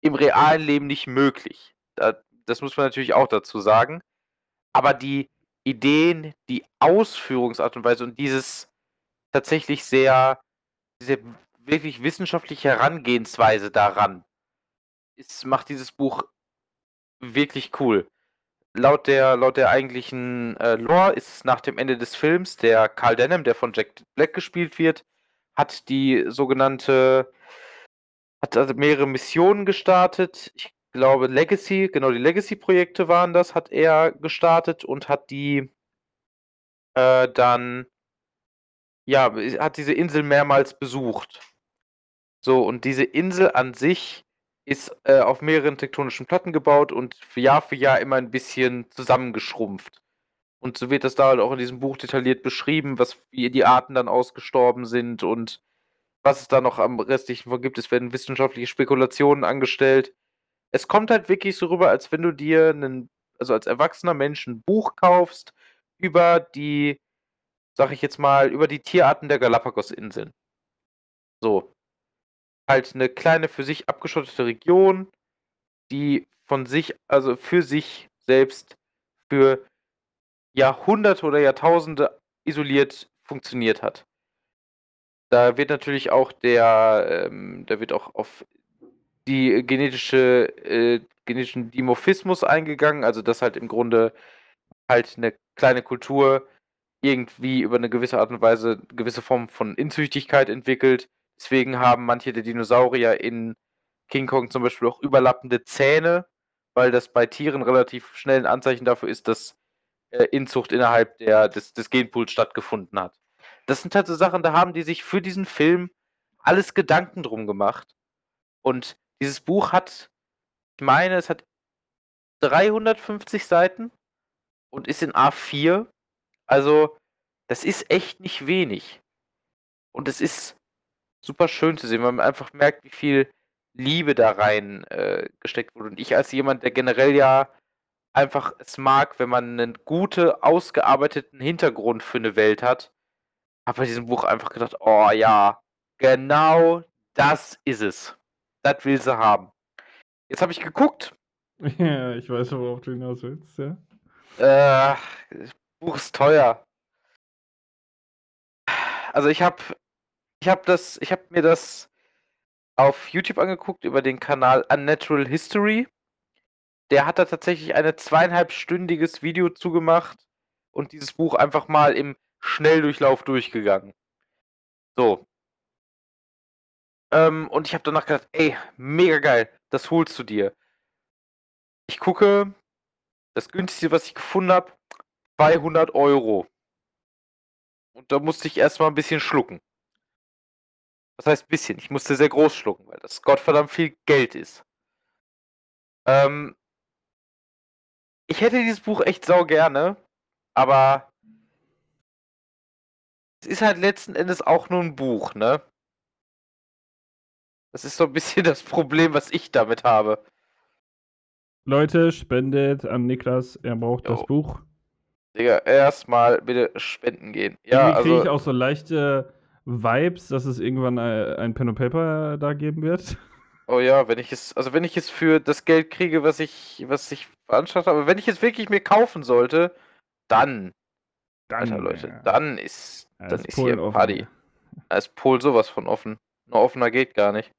Speaker 3: im realen Leben nicht möglich. das muss man natürlich auch dazu sagen. Aber die Ideen, die Ausführungsart und Weise und dieses tatsächlich sehr, diese wirklich wissenschaftliche Herangehensweise daran, ist, macht dieses Buch wirklich cool laut der, laut der eigentlichen äh, Lore ist es nach dem Ende des Films der Carl Denham, der von Jack Black gespielt wird, hat die sogenannte, hat also mehrere Missionen gestartet. Ich glaube Legacy, genau die Legacy-Projekte waren das, hat er gestartet und hat die äh, dann, ja, hat diese Insel mehrmals besucht. So, und diese Insel an sich ist äh, auf mehreren tektonischen Platten gebaut und Jahr für Jahr immer ein bisschen zusammengeschrumpft. Und so wird das da halt auch in diesem Buch detailliert beschrieben, was wie die Arten dann ausgestorben sind und was es da noch am restlichen von gibt. Es werden wissenschaftliche Spekulationen angestellt. Es kommt halt wirklich so rüber, als wenn du dir einen, also als erwachsener Mensch ein Buch kaufst über die, sag ich jetzt mal, über die Tierarten der Galapagos-Inseln. So halt eine kleine für sich abgeschottete Region, die von sich, also für sich selbst für Jahrhunderte oder Jahrtausende isoliert funktioniert hat. Da wird natürlich auch der, ähm, da wird auch auf die genetische, äh, genetischen Dimorphismus eingegangen, also dass halt im Grunde halt eine kleine Kultur irgendwie über eine gewisse Art und Weise gewisse Form von Inzüchtigkeit entwickelt, Deswegen haben manche der Dinosaurier in King Kong zum Beispiel auch überlappende Zähne, weil das bei Tieren relativ schnell ein Anzeichen dafür ist, dass äh, Inzucht innerhalb der, des, des Genpools stattgefunden hat. Das sind halt so Sachen, da haben die sich für diesen Film alles Gedanken drum gemacht. Und dieses Buch hat, ich meine, es hat 350 Seiten und ist in A4. Also, das ist echt nicht wenig. Und es ist super schön zu sehen, weil man einfach merkt, wie viel Liebe da rein äh, gesteckt wurde. Und ich als jemand, der generell ja einfach es mag, wenn man einen guten, ausgearbeiteten Hintergrund für eine Welt hat, habe bei diesem Buch einfach gedacht, oh ja, genau das ist es. Das will sie haben. Jetzt habe ich geguckt.
Speaker 2: Ja, ich weiß, worauf du hinaus willst, ja.
Speaker 3: Äh, das Buch ist teuer. Also ich habe ich habe das, ich habe mir das auf YouTube angeguckt über den Kanal Unnatural History. Der hat da tatsächlich ein zweieinhalbstündiges Video zugemacht und dieses Buch einfach mal im Schnelldurchlauf durchgegangen. So. Ähm, und ich habe danach gedacht, ey, mega geil, das holst du dir. Ich gucke, das günstigste, was ich gefunden habe, 200 Euro. Und da musste ich erstmal ein bisschen schlucken. Was heißt ein bisschen? Ich musste sehr groß schlucken, weil das Gottverdammt viel Geld ist. Ähm, ich hätte dieses Buch echt sau gerne, aber es ist halt letzten Endes auch nur ein Buch, ne? Das ist so ein bisschen das Problem, was ich damit habe.
Speaker 2: Leute, spendet an Niklas, er braucht jo. das Buch.
Speaker 3: Digga, erstmal bitte spenden gehen. Ja,
Speaker 2: Irgendwie kriege also, ich auch so leichte Vibes, dass es irgendwann ein Pen and Paper da geben wird.
Speaker 3: Oh ja, wenn ich es, also wenn ich es für das Geld kriege, was ich, was ich veranschaulicht habe, wenn ich es wirklich mir kaufen sollte, dann, dann Alter, Leute, ja. dann ist, dann ist, ist hier Party. Da ist Pol sowas von offen. Nur offener geht gar nicht.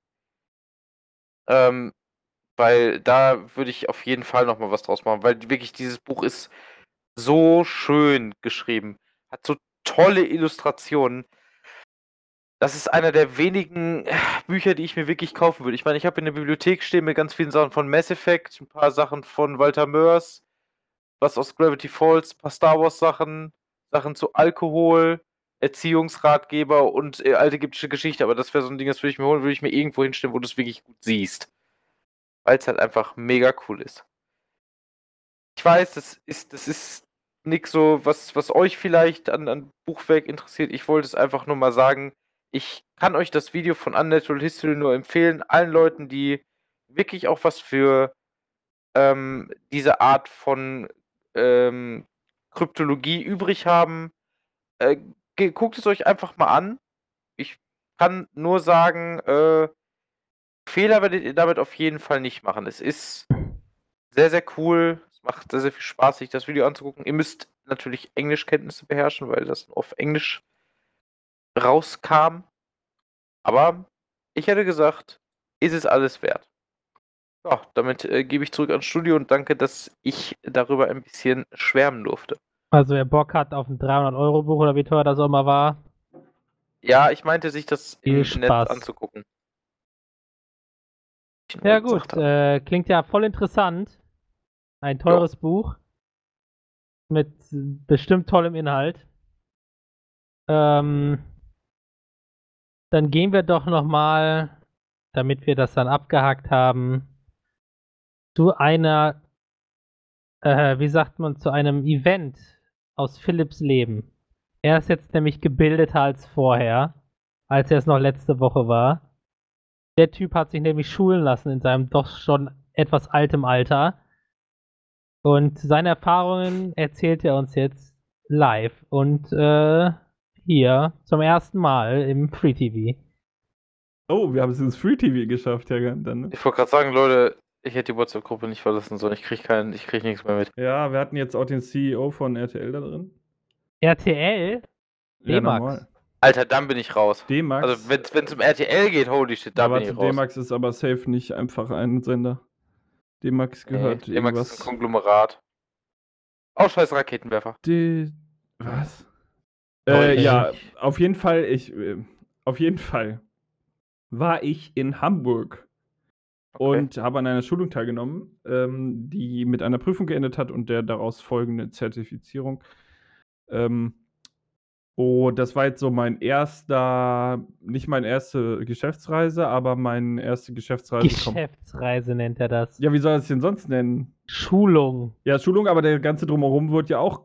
Speaker 3: Ähm, weil da würde ich auf jeden Fall nochmal was draus machen, weil wirklich dieses Buch ist so schön geschrieben. Hat so tolle Illustrationen. das ist einer der wenigen äh, Bücher, die ich mir wirklich kaufen würde. Ich meine, ich habe in der Bibliothek stehen mit ganz vielen Sachen von Mass Effect, ein paar Sachen von Walter Mörs, was aus Gravity Falls, ein paar Star Wars Sachen, Sachen zu Alkohol, Erziehungsratgeber und äh, alte ägyptische Geschichte. Aber das wäre so ein Ding, das würde ich mir holen, würde ich mir irgendwo hinstellen, wo du es wirklich gut siehst. Weil es halt einfach mega cool ist. Ich weiß, das ist, das ist nichts so, was, was euch vielleicht an, an Buchwerk interessiert. Ich wollte es einfach nur mal sagen. Ich kann euch das Video von Unnatural History nur empfehlen. Allen Leuten, die wirklich auch was für ähm, diese Art von ähm, Kryptologie übrig haben. Äh, guckt es euch einfach mal an. Ich kann nur sagen, äh, Fehler werdet ihr damit auf jeden Fall nicht machen. Es ist sehr, sehr cool. Es macht sehr, sehr viel Spaß, sich das Video anzugucken. Ihr müsst natürlich Englischkenntnisse beherrschen, weil das auf Englisch rauskam. Aber ich hätte gesagt, ist es alles wert. Ja, damit äh, gebe ich zurück ans Studio und danke, dass ich darüber ein bisschen schwärmen durfte.
Speaker 1: Also wer Bock hat auf ein 300-Euro-Buch oder wie teuer das auch mal war.
Speaker 3: Ja, ich meinte, sich das
Speaker 1: Viel
Speaker 3: im
Speaker 1: Spaß.
Speaker 3: Netz anzugucken.
Speaker 1: Ja gut, äh, klingt ja voll interessant. Ein teures Buch mit bestimmt tollem Inhalt. Ähm, dann gehen wir doch noch mal, damit wir das dann abgehakt haben, zu einer, äh, wie sagt man, zu einem Event aus Philips Leben. Er ist jetzt nämlich gebildeter als vorher, als er es noch letzte Woche war. Der Typ hat sich nämlich schulen lassen in seinem doch schon etwas altem Alter. Und seine Erfahrungen erzählt er uns jetzt live und äh, hier zum ersten Mal im Free TV.
Speaker 2: Oh, wir haben es ins Free TV geschafft, ja, dann. Ne?
Speaker 3: Ich wollte gerade sagen, Leute, ich hätte die WhatsApp-Gruppe nicht verlassen sollen. Ich kriege keinen, ich kriege nichts mehr mit.
Speaker 2: Ja, wir hatten jetzt auch den CEO von RTL da drin.
Speaker 1: RTL?
Speaker 2: Ja,
Speaker 1: D-Max.
Speaker 2: normal.
Speaker 3: Alter, dann bin ich raus.
Speaker 2: D-Max.
Speaker 3: Also wenn es um RTL geht, holy shit, da
Speaker 2: ja,
Speaker 3: bin ich raus.
Speaker 2: D-Max ist aber safe nicht einfach ein Sender. D-Max gehört
Speaker 3: nee, D-Max ist ein Konglomerat. Oh, scheiß Raketenwerfer.
Speaker 2: D was? Äh, ja, auf jeden Fall, ich, äh, auf jeden Fall war ich in Hamburg
Speaker 3: Okay.
Speaker 2: und habe an einer Schulung teilgenommen, ähm, die mit einer Prüfung geendet hat und der daraus folgende Zertifizierung. Ähm, oh, das war jetzt so mein erster, nicht meine erste Geschäftsreise, aber meine erste Geschäftsreise.
Speaker 1: Geschäftsreise nennt er das.
Speaker 2: Ja, wie soll er es denn sonst nennen?
Speaker 1: Schulung.
Speaker 2: Ja, Schulung, aber der ganze Drumherum wird ja auch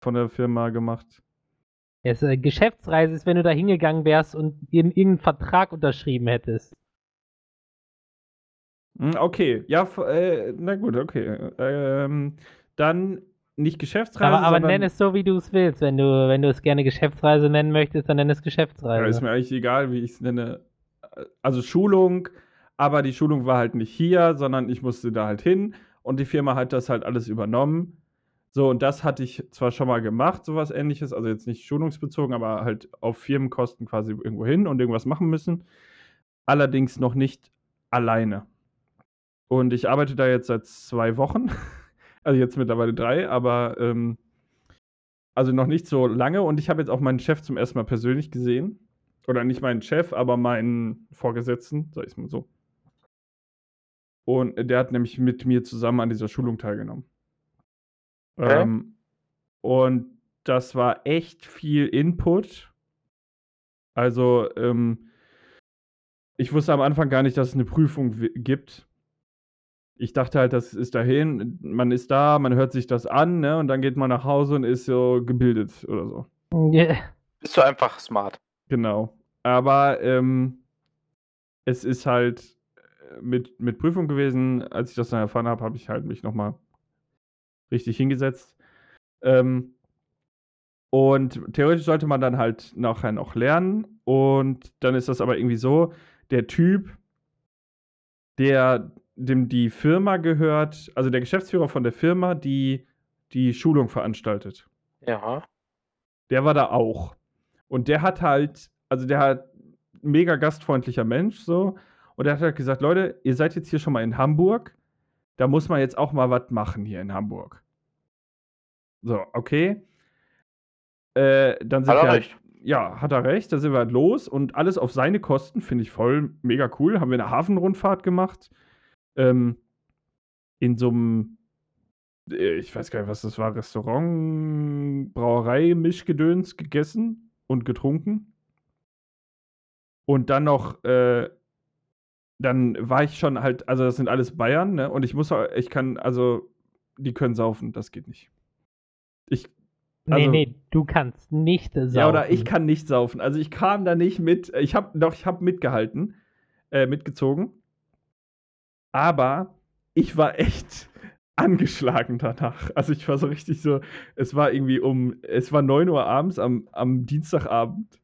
Speaker 2: von der Firma gemacht.
Speaker 1: Es, äh, Geschäftsreise ist, wenn du da hingegangen wärst und in irgendeinen Vertrag unterschrieben hättest.
Speaker 2: Hm, Okay, ja, äh, na gut, okay. Ähm, dann nicht Geschäftsreise,
Speaker 1: Aber, aber nenn es so, wie du es willst. Wenn du, wenn du es gerne Geschäftsreise nennen möchtest, dann nenn es
Speaker 2: ja,
Speaker 1: Geschäftsreise.
Speaker 2: ist mir eigentlich egal, wie ich es nenne. Also Schulung, aber die Schulung war halt nicht hier, sondern ich musste da halt hin und die Firma hat das halt alles übernommen. So, und das hatte ich zwar schon mal gemacht, sowas ähnliches, also jetzt nicht schulungsbezogen, aber halt auf Firmenkosten quasi irgendwo hin und irgendwas machen müssen. Allerdings noch nicht alleine. Und ich arbeite da jetzt seit zwei Wochen. Also jetzt mittlerweile drei, aber ähm, also noch nicht so lange. Und ich habe jetzt auch meinen Chef zum ersten Mal persönlich gesehen. Oder nicht meinen Chef, aber meinen Vorgesetzten, sag ich mal so. Und der hat nämlich mit mir zusammen an dieser Schulung teilgenommen.
Speaker 3: Okay.
Speaker 2: Ähm, und das war echt viel Input. Also, ähm, ich wusste am Anfang gar nicht, dass es eine Prüfung gibt. Ich dachte halt, das ist dahin, man ist da, man hört sich das an, ne, und dann geht man nach Hause und ist so gebildet oder so.
Speaker 1: Ja.
Speaker 3: Bist du einfach smart.
Speaker 2: Genau. Aber ähm, es ist halt äh, mit, mit Prüfung gewesen. Als ich das dann erfahren habe, habe ich halt mich nochmal richtig hingesetzt. Ähm, und theoretisch sollte man dann halt nachher noch lernen. Und dann ist das aber irgendwie so, der Typ, der dem die Firma gehört, also der Geschäftsführer von der Firma, die die Schulung veranstaltet
Speaker 3: Ja.
Speaker 2: der war da auch. Und der hat halt, also der hat mega gastfreundlicher Mensch so. Und der hat halt gesagt, Leute, ihr seid jetzt hier schon mal in Hamburg. Da muss man jetzt auch mal was machen hier in Hamburg. So, okay. Äh, dann sind
Speaker 3: Hat er
Speaker 2: halt,
Speaker 3: recht.
Speaker 2: ja, hat er recht, da sind wir halt los und alles auf seine Kosten, finde ich voll mega cool. Haben wir eine Hafenrundfahrt gemacht. Ähm, in so einem, äh, ich weiß gar nicht, was das war, Restaurant, Brauerei, Mischgedöns gegessen und getrunken. Und dann noch, äh, dann war ich schon halt, also das sind alles Bayern, ne? Und ich muss, auch- ich kann, also, die können saufen, das geht nicht. Ich,
Speaker 1: nee,
Speaker 2: also-
Speaker 1: nee, du kannst nicht saufen.
Speaker 2: ja, oder ich kann nicht saufen. Also ich kam da nicht mit. Ich habe doch, ich habe mitgehalten, äh, mitgezogen. Aber ich war echt angeschlagen danach. Also ich war so richtig so, es war irgendwie um, es war 9 Uhr abends am, am Dienstagabend.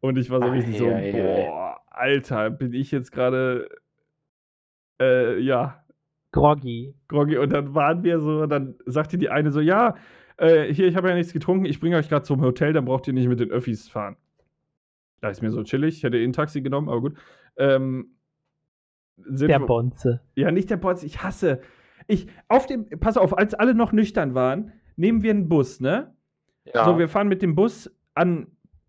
Speaker 2: Und ich war so richtig so,
Speaker 3: Ei, ei, ei.
Speaker 2: boah, Alter, bin ich jetzt gerade, äh, ja,
Speaker 1: Groggy.
Speaker 2: groggy. Und dann waren wir so, dann sagte die eine so, ja, äh, hier, ich habe ja nichts getrunken, ich bringe euch gerade zum Hotel, dann braucht ihr nicht mit den Öffis fahren. Da ist mir so chillig, ich hätte eh ein Taxi genommen, aber gut. Ähm,
Speaker 1: Der Bonze.
Speaker 2: ja, nicht der Potz, ich hasse. Ich, auf dem, pass auf, als alle noch nüchtern waren, nehmen wir einen Bus, ne?
Speaker 3: Ja.
Speaker 2: So, wir fahren mit dem Bus an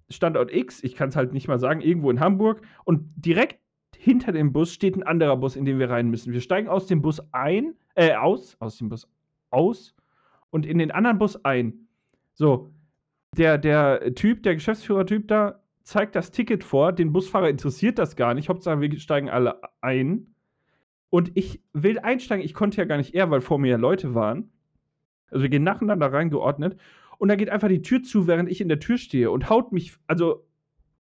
Speaker 2: Standort X, ich kann es halt nicht mal sagen, irgendwo in Hamburg. Und direkt hinter dem Bus steht ein anderer Bus, in den wir rein müssen. Wir steigen aus dem Bus ein, äh, aus, aus dem Bus aus und in den anderen Bus ein. So, der, der Typ, der Geschäftsführer-Typ da, zeigt das Ticket vor. Den Busfahrer interessiert das gar nicht. Hauptsache, wir steigen alle ein. Und ich will einsteigen. Ich konnte ja gar nicht eher, weil vor mir ja Leute waren. Also wir gehen nacheinander reingeordnet. Und da geht einfach die Tür zu, während ich in der Tür stehe und haut mich, also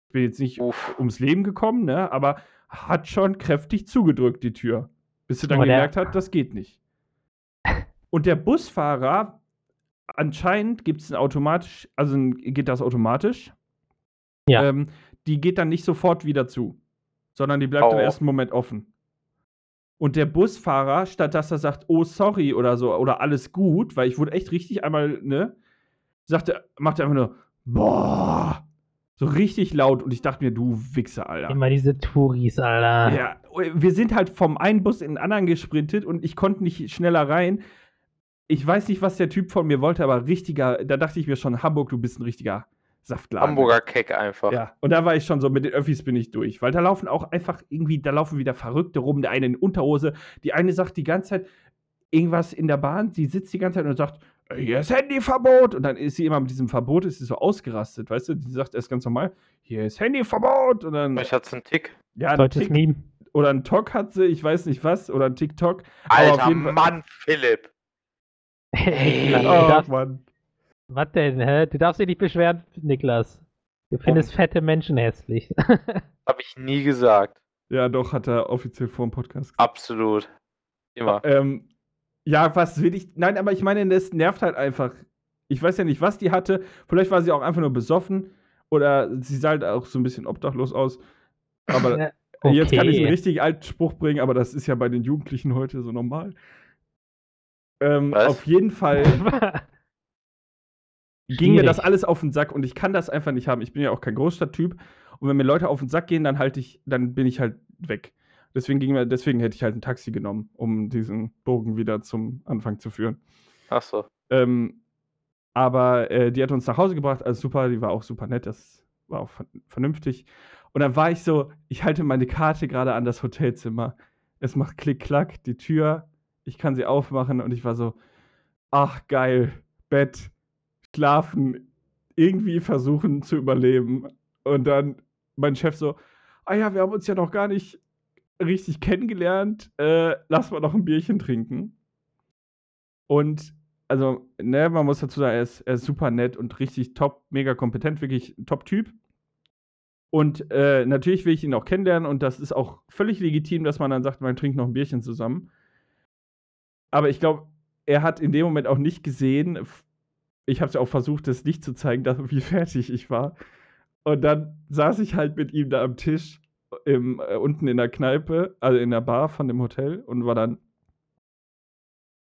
Speaker 2: ich bin jetzt nicht
Speaker 3: Uff.
Speaker 2: ums Leben gekommen, ne, aber hat schon kräftig zugedrückt, die Tür. Bis sie dann
Speaker 1: Aber der-
Speaker 2: gemerkt hat, das geht nicht. Und der Busfahrer, anscheinend gibt es ein automatisch, also geht das automatisch.
Speaker 1: Ja.
Speaker 2: Ähm, die geht dann nicht sofort wieder zu, sondern die bleibt
Speaker 3: Oh.
Speaker 2: im ersten Moment offen. Und der Busfahrer, statt dass er sagt, oh sorry oder so, oder alles gut, weil ich wurde echt richtig einmal, ne, sagte, macht er einfach nur, boah, so richtig laut und ich dachte mir, du Wichser, Alter.
Speaker 1: Immer diese Touris, Alter.
Speaker 2: Ja, wir sind halt vom einen Bus in den anderen gesprintet und ich konnte nicht schneller rein. Ich weiß nicht, was der Typ von mir wollte, aber richtiger, da dachte ich mir schon, Hamburg, du bist ein richtiger Saftladen.
Speaker 3: Hamburger Keck einfach.
Speaker 2: Ja, und da war ich schon so, mit den Öffis bin ich durch. Weil da laufen auch einfach irgendwie, da laufen wieder Verrückte rum. Der eine in Unterhose, die eine sagt die ganze Zeit irgendwas in der Bahn, sie sitzt die ganze Zeit und sagt, "Äh, hier ist Handyverbot. Und dann ist sie immer mit diesem Verbot, ist sie so ausgerastet, weißt du? Die sagt erst ganz normal, hier ist Handyverbot. Und dann,
Speaker 3: Vielleicht hat's einen Tick.
Speaker 2: ja, ein Tick,
Speaker 1: Meme.
Speaker 2: oder ein Talk hat sie, ich weiß nicht was, oder ein TikTok.
Speaker 3: Alter Mann, Philipp.
Speaker 1: Du
Speaker 2: Oh, Mann.
Speaker 1: Was denn, hä? Du darfst dich nicht beschweren, Niklas. Du findest fette Menschen hässlich.
Speaker 3: Hab ich nie gesagt.
Speaker 2: Ja, doch, hat er offiziell vor dem Podcast gesagt.
Speaker 3: Absolut. Immer.
Speaker 2: Ähm, ja, was will ich. Nein, aber ich meine, das nervt halt einfach. Ich weiß ja nicht, was die hatte. Vielleicht war sie auch einfach nur besoffen. Oder sie sah halt auch so ein bisschen obdachlos aus. Aber
Speaker 1: Ja,
Speaker 2: jetzt kann ich einen
Speaker 1: okay.
Speaker 2: richtig alten Spruch bringen, aber das ist ja bei den Jugendlichen heute so normal. Ähm,
Speaker 3: Was?
Speaker 2: auf jeden Fall ging mir das alles auf den Sack und ich kann das einfach nicht haben. Ich bin ja auch kein Großstadttyp. Und wenn mir Leute auf den Sack gehen, dann halte ich, dann bin ich halt weg. Deswegen, ging mir, deswegen hätte ich halt ein Taxi genommen, um diesen Bogen wieder zum Anfang zu führen.
Speaker 3: Ach so.
Speaker 2: Ähm, aber äh, die hat uns nach Hause gebracht, also super, die war auch super nett, das war auch ver vernünftig. Und dann war ich so, ich halte meine Karte gerade an das Hotelzimmer. Es macht Klick-Klack, die Tür, ich kann sie aufmachen und ich war so, ach geil, Bett, schlafen, irgendwie versuchen zu überleben. Und dann mein Chef so, ah ja, wir haben uns ja noch gar nicht richtig kennengelernt, äh, lass mal noch ein Bierchen trinken. Und also, ne, man muss dazu sagen, er ist, er ist super nett und richtig top, mega kompetent, wirklich Top-Typ. Und äh, natürlich will ich ihn auch kennenlernen und das ist auch völlig legitim, dass man dann sagt, man trinkt noch ein Bierchen zusammen. Aber ich glaube, er hat in dem Moment auch nicht gesehen, ich habe es auch versucht, das nicht zu zeigen, dass, wie fertig ich war. Und dann saß ich halt mit ihm da am Tisch im, äh, unten in der Kneipe, also in der Bar von dem Hotel und war dann.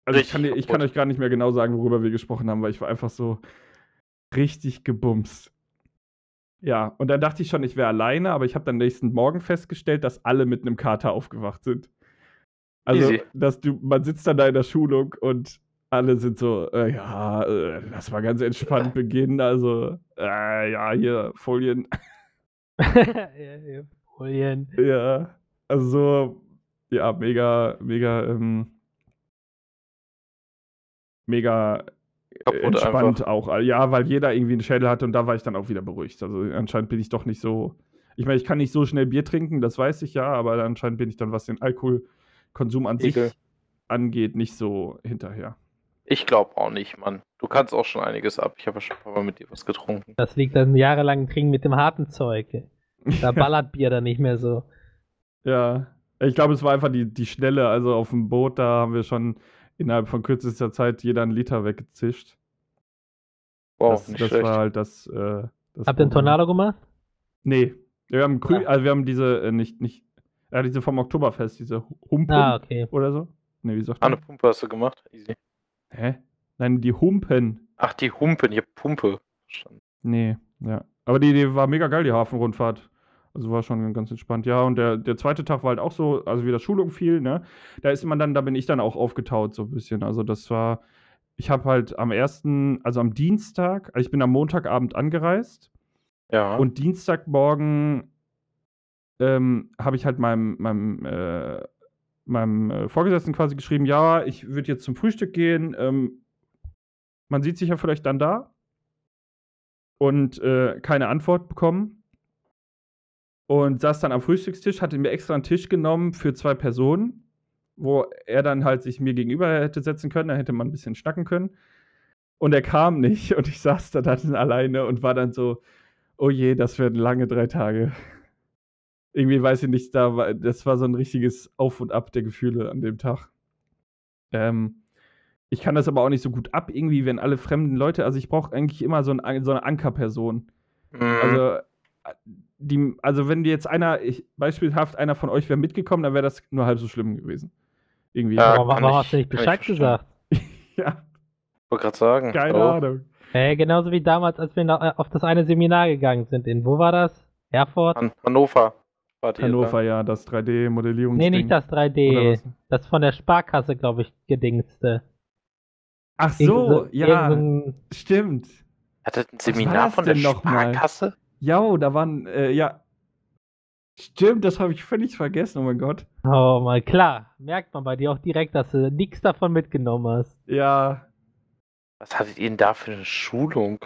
Speaker 2: Also ich kann, ich kann euch gar nicht mehr genau sagen, worüber wir gesprochen haben, weil ich war einfach so richtig gebumst. Ja, und dann dachte ich schon, ich wäre alleine, aber ich habe dann nächsten Morgen festgestellt, dass alle mit einem Kater aufgewacht sind. Also,
Speaker 3: Easy.
Speaker 2: dass du, man sitzt dann da in der Schulung und alle sind so, äh, ja, äh, lass mal ganz entspannt beginnen. Also, äh, ja, hier, Folien.
Speaker 1: Ja, ja, Folien.
Speaker 2: Ja, also so, ja, mega, mega, ähm, mega
Speaker 3: Kaputt
Speaker 2: entspannt auch. Ja, weil jeder irgendwie einen Schädel hatte und da war ich dann auch wieder beruhigt. Also anscheinend bin ich doch nicht so. Ich meine, ich kann nicht so schnell Bier trinken, das weiß ich ja, aber anscheinend bin ich dann, was den Alkoholkonsum an
Speaker 3: Ekel.
Speaker 2: sich angeht, nicht so hinterher.
Speaker 3: Ich glaube auch nicht, Mann. Du kannst auch schon einiges ab. Ich habe ja schon ein paar Mal mit dir was getrunken.
Speaker 1: Das liegt an jahrelangen Trinken mit dem harten Zeug. Da ballert Bier dann nicht mehr so.
Speaker 2: Ja, ich glaube, es war einfach die, die Schnelle. Also auf dem Boot, da haben wir schon innerhalb von kürzester Zeit jeder einen Liter weggezischt.
Speaker 3: Wow,
Speaker 2: das
Speaker 3: nicht
Speaker 2: das
Speaker 3: schlecht.
Speaker 2: war halt das. Äh, das
Speaker 1: Habt ihr einen. Tornado gemacht?
Speaker 2: Nee. Wir haben Grü
Speaker 1: Ah.
Speaker 2: also wir haben diese, äh, nicht, nicht, ja, diese vom Oktoberfest, diese Humpen
Speaker 1: Ah, okay.
Speaker 2: oder so. Nee, wie sagt
Speaker 3: Ah, eine Pumpe hast du gemacht? Easy.
Speaker 2: Hä? Nein, die Humpen.
Speaker 3: Ach, die Humpen, hab Pumpe.
Speaker 2: Nee, ja. Aber die, die war mega geil, die Hafenrundfahrt. Also war schon ganz entspannt. Ja, und der, der zweite Tag war halt auch so, also wieder Schulung viel, ne? Da ist man dann, da bin ich dann auch aufgetaut, so ein bisschen. Also das war, ich habe halt am ersten, also am Dienstag, also ich bin am Montagabend angereist
Speaker 3: Ja.
Speaker 2: und Dienstagmorgen ähm, habe ich halt meinem, meinem, äh, meinem äh, Vorgesetzten quasi geschrieben, ja, ich würde jetzt zum Frühstück gehen. Ähm, man sieht sich ja vielleicht dann da. Und äh, keine Antwort bekommen. Und saß dann am Frühstückstisch, hatte mir extra einen Tisch genommen für zwei Personen, wo er dann halt sich mir gegenüber hätte setzen können, da hätte man ein bisschen schnacken können. Und er kam nicht und ich saß da dann alleine und war dann so, oh je, das werden lange drei Tage. Irgendwie weiß ich nicht, da war, das war so ein richtiges Auf und Ab der Gefühle an dem Tag. Ähm, ich kann das aber auch nicht so gut ab, irgendwie, wenn alle fremden Leute, also ich brauche eigentlich immer so, ein, so eine Ankerperson.
Speaker 3: Mhm.
Speaker 2: Also, äh, die, also wenn jetzt einer, ich, beispielhaft einer von euch wäre mitgekommen, dann wäre das nur halb so schlimm gewesen. Irgendwie.
Speaker 3: Ja,
Speaker 1: Aber warum hast du nicht Bescheid gesagt?
Speaker 2: ja
Speaker 3: wollte gerade sagen.
Speaker 2: keine
Speaker 3: oh.
Speaker 2: Ahnung.
Speaker 1: Äh, genauso wie damals, als wir nach, auf das eine Seminar gegangen sind. In wo war das? Erfurt?
Speaker 3: Han Hannover. Ihr
Speaker 2: Hannover, ja, das 3D-Modellierung.
Speaker 1: Nee, nicht das 3D. Das von der Sparkasse, glaube ich, gedingste.
Speaker 2: Ach so,
Speaker 1: Irgend
Speaker 2: ja, stimmt.
Speaker 3: Hattet ein Seminar von der? Sparkasse?
Speaker 2: Ja, da waren, äh, ja. Stimmt, das habe ich völlig vergessen, oh mein Gott.
Speaker 1: Oh, mal klar. Merkt man bei dir auch direkt, dass du nichts davon mitgenommen hast.
Speaker 2: Ja,
Speaker 3: Was hattet ihr denn da für eine Schulung?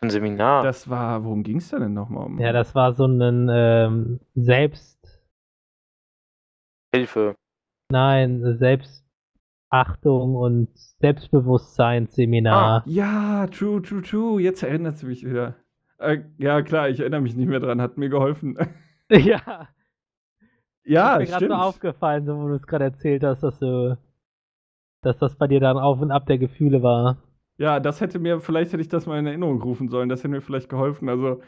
Speaker 3: Ein Seminar?
Speaker 2: das war, worum ging es denn nochmal um?
Speaker 1: Ja, das war so ein ähm, Selbst.
Speaker 3: Hilfe.
Speaker 1: Nein, Selbstachtung und Selbstbewusstseinsseminar.
Speaker 2: Ja, true, true, true. Jetzt erinnert es mich wieder. Äh, ja, klar, ich erinnere mich nicht mehr dran, hat mir geholfen.
Speaker 1: Ja,
Speaker 2: ja,
Speaker 1: ist mir gerade so aufgefallen, so wo du es gerade erzählt hast, dass du, dass das bei dir dann auf und ab der Gefühle war.
Speaker 2: Ja, das hätte mir, vielleicht hätte ich das mal in Erinnerung rufen sollen, das hätte mir vielleicht geholfen. Also,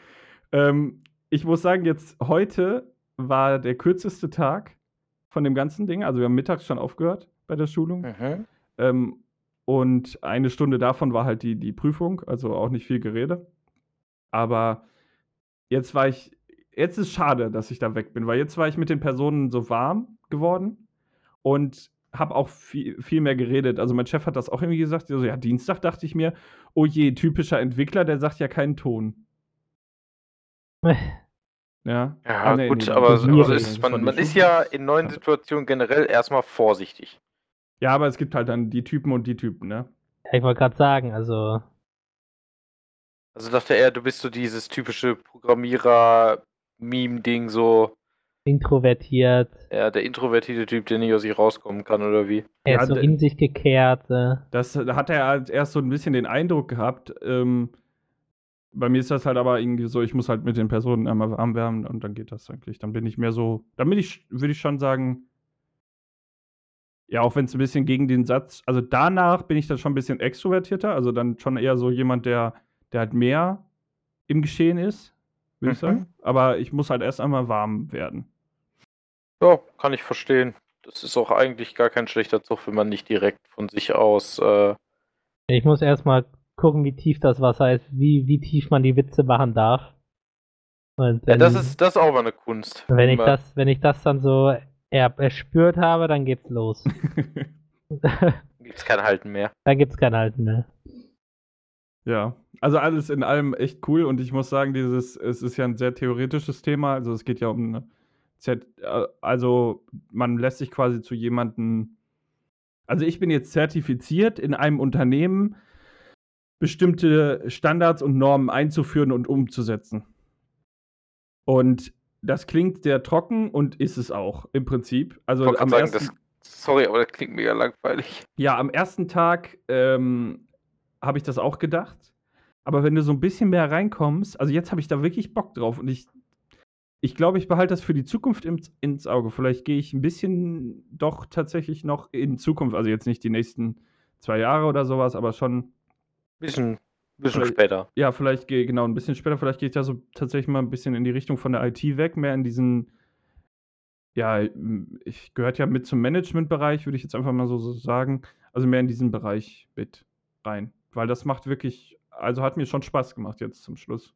Speaker 2: ähm, ich muss sagen, jetzt heute war der kürzeste Tag von dem ganzen Ding. Also, wir haben mittags schon aufgehört bei der Schulung.
Speaker 3: Mhm.
Speaker 2: Ähm, und eine Stunde davon war halt die, die Prüfung, also auch nicht viel Gerede. Aber jetzt war ich, jetzt ist schade, dass ich da weg bin, weil jetzt war ich mit den Personen so warm geworden und habe auch viel, viel mehr geredet. Also mein Chef hat das auch irgendwie gesagt. So, ja, Dienstag dachte ich mir, oh je, typischer Entwickler, der sagt ja keinen Ton. Ja.
Speaker 3: Ja,
Speaker 2: Ah, nee,
Speaker 3: gut,
Speaker 2: nee,
Speaker 3: aber so, ist es. Man, man ist ja in neuen Situationen generell erstmal vorsichtig.
Speaker 2: Ja, aber es gibt halt dann die Typen und die Typen, ne?
Speaker 1: Ja, ich wollte gerade sagen, also
Speaker 3: Also dachte er, du bist so dieses typische Programmierer-Meme-Ding, so
Speaker 1: introvertiert,
Speaker 3: ja, der introvertierte Typ, der nicht aus sich rauskommen kann, oder wie?
Speaker 1: er
Speaker 2: Ja,
Speaker 1: ist so
Speaker 2: d-
Speaker 1: in sich gekehrt. Äh.
Speaker 2: Das da hat er halt erst so ein bisschen den Eindruck gehabt. Ähm, bei mir ist das halt aber irgendwie so, ich muss halt mit den Personen einmal warm werden und dann geht das eigentlich. Dann bin ich mehr so, dann bin ich, würde ich schon sagen, ja, auch wenn es ein bisschen gegen den Satz, also danach bin ich dann schon ein bisschen extrovertierter, also dann schon eher so jemand, der, der halt mehr im Geschehen ist, würde ich
Speaker 3: Mhm.
Speaker 2: sagen. Aber ich muss halt erst einmal warm werden.
Speaker 3: Ja, kann ich verstehen. Das ist auch eigentlich gar kein schlechter Zug, wenn man nicht direkt von sich aus. Äh,
Speaker 1: Ich muss erstmal gucken, wie tief das Wasser ist, wie, wie tief man die Witze machen darf. Und
Speaker 3: ja,
Speaker 1: wenn,
Speaker 3: das ist das ist auch mal eine Kunst.
Speaker 1: wenn ich das, wenn ich das dann so er, erspürt habe, dann geht's los.
Speaker 3: Gibt's kein Halten mehr.
Speaker 1: Da gibt's kein Halten mehr.
Speaker 2: Ja, also alles in allem echt cool und ich muss sagen, dieses, es ist ja ein sehr theoretisches Thema, also es geht ja um eine also man lässt sich quasi zu jemandem, also ich bin jetzt zertifiziert in einem Unternehmen, bestimmte Standards und Normen einzuführen und umzusetzen. Und das klingt sehr trocken und ist es auch im Prinzip. Also
Speaker 3: Ich
Speaker 2: am
Speaker 3: sagen,
Speaker 2: ersten,
Speaker 3: das, sorry, aber das klingt mega langweilig.
Speaker 2: ja, am ersten Tag ähm, habe ich das auch gedacht. Aber wenn du so ein bisschen mehr reinkommst, also jetzt habe ich da wirklich Bock drauf und ich, ich glaube, ich behalte das für die Zukunft ins, Auge. Vielleicht gehe ich ein bisschen doch tatsächlich noch in Zukunft, also jetzt nicht die nächsten zwei Jahre oder sowas, aber schon,
Speaker 3: Bisschen, bisschen später.
Speaker 2: ja, vielleicht gehe genau ein bisschen später, vielleicht gehe ich da so tatsächlich mal ein bisschen in die Richtung von der IT weg, mehr in diesen, ja, ich gehört ja mit zum Managementbereich, würde ich jetzt einfach mal so, so sagen, also mehr in diesen Bereich mit rein, weil das macht wirklich, also hat mir schon Spaß gemacht jetzt zum Schluss.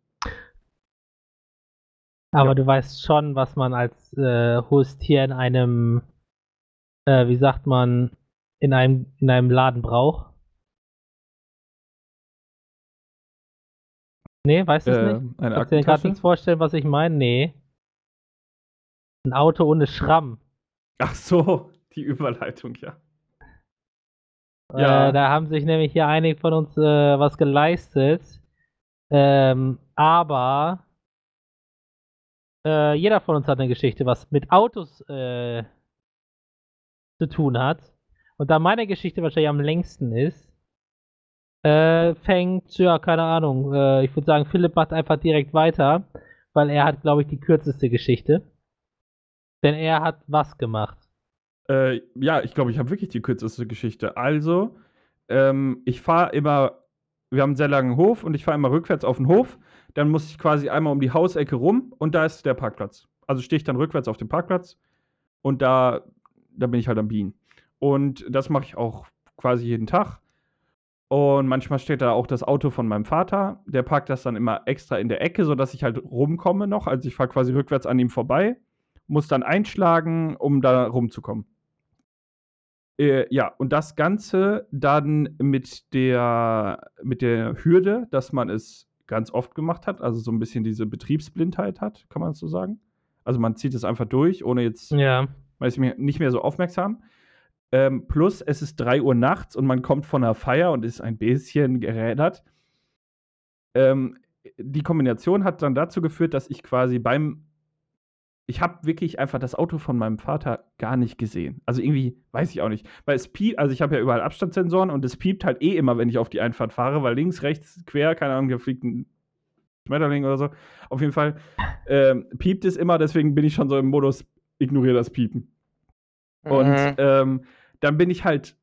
Speaker 1: Aber
Speaker 2: Ja.
Speaker 1: du weißt schon, was man als äh, hohes Tier in einem, äh, wie sagt man, in einem, in einem Laden braucht. Nee, weißt du es
Speaker 2: Äh,
Speaker 1: nicht?
Speaker 2: eine
Speaker 1: Kannst du dir gerade nichts vorstellen, was ich meine? Nee. Ein Auto ohne Schramm.
Speaker 2: Ach so, die Überleitung, ja. Ja.
Speaker 1: Äh, da haben sich nämlich hier einige von uns äh, was geleistet. Ähm, aber äh, jeder von uns hat eine Geschichte, was mit Autos äh, zu tun hat. Und da meine Geschichte wahrscheinlich am längsten ist, äh, fängt, ja, keine Ahnung, äh, ich würde sagen, Philipp macht einfach direkt weiter, weil er hat, glaube ich, die kürzeste Geschichte. Denn er hat was gemacht.
Speaker 2: Äh, ja, ich glaube, ich habe wirklich die kürzeste Geschichte. Also, ähm, ich fahre immer, wir haben einen sehr langen Hof und ich fahre immer rückwärts auf den Hof. Dann muss ich quasi einmal um die Hausecke rum und da ist der Parkplatz. Also stehe ich dann rückwärts auf dem Parkplatz und da, da bin ich halt am Bienen. Und das mache ich auch quasi jeden Tag. Und manchmal steht da auch das Auto von meinem Vater. Der parkt das dann immer extra in der Ecke, sodass ich halt rumkomme noch. Also ich fahre quasi rückwärts an ihm vorbei, muss dann einschlagen, um da rumzukommen. Äh, ja, und das Ganze dann mit der, mit der Hürde, dass man es ganz oft gemacht hat, also so ein bisschen diese Betriebsblindheit hat, kann man so sagen. Also man zieht es einfach durch, ohne jetzt,
Speaker 1: Ja.
Speaker 2: man ist mir- nicht mehr so aufmerksam. Ähm, plus, es ist 3 Uhr nachts und man kommt von einer Feier und ist ein bisschen gerädert. Ähm, die Kombination hat dann dazu geführt, dass ich quasi beim ich habe wirklich einfach das Auto von meinem Vater gar nicht gesehen. Also irgendwie, weiß ich auch nicht. Weil es piept, also ich habe ja überall Abstandssensoren und es piept halt eh immer, wenn ich auf die Einfahrt fahre, weil links, rechts, quer, keine Ahnung, da fliegt ein Schmetterling oder so. Auf jeden Fall ähm, piept es immer, deswegen bin ich schon so im Modus, ignoriere das Piepen. Und
Speaker 3: Mhm.
Speaker 2: ähm, dann bin ich halt,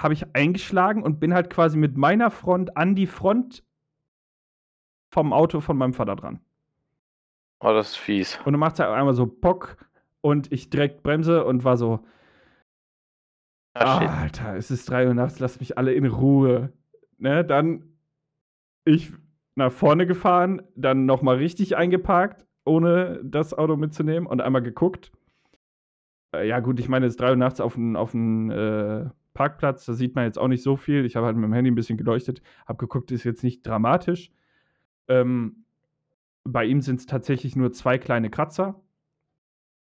Speaker 2: habe ich eingeschlagen und bin halt quasi mit meiner Front an die Front vom Auto von meinem Vater dran.
Speaker 3: Oh, das ist fies.
Speaker 2: Und dann macht es halt einmal so Bock und ich direkt bremse und war so,
Speaker 3: Ah,
Speaker 2: ah, Alter, es ist 3 Uhr nachts, lasst mich alle in Ruhe. Ne, dann ich nach vorne gefahren, dann nochmal richtig eingeparkt, ohne das Auto mitzunehmen und einmal geguckt. Äh, ja, gut, ich meine, es ist 3 Uhr nachts auf dem auf äh, Parkplatz, da sieht man jetzt auch nicht so viel. Ich habe halt mit dem Handy ein bisschen geleuchtet, habe geguckt, ist jetzt nicht dramatisch. Ähm, bei ihm sind es tatsächlich nur zwei kleine Kratzer.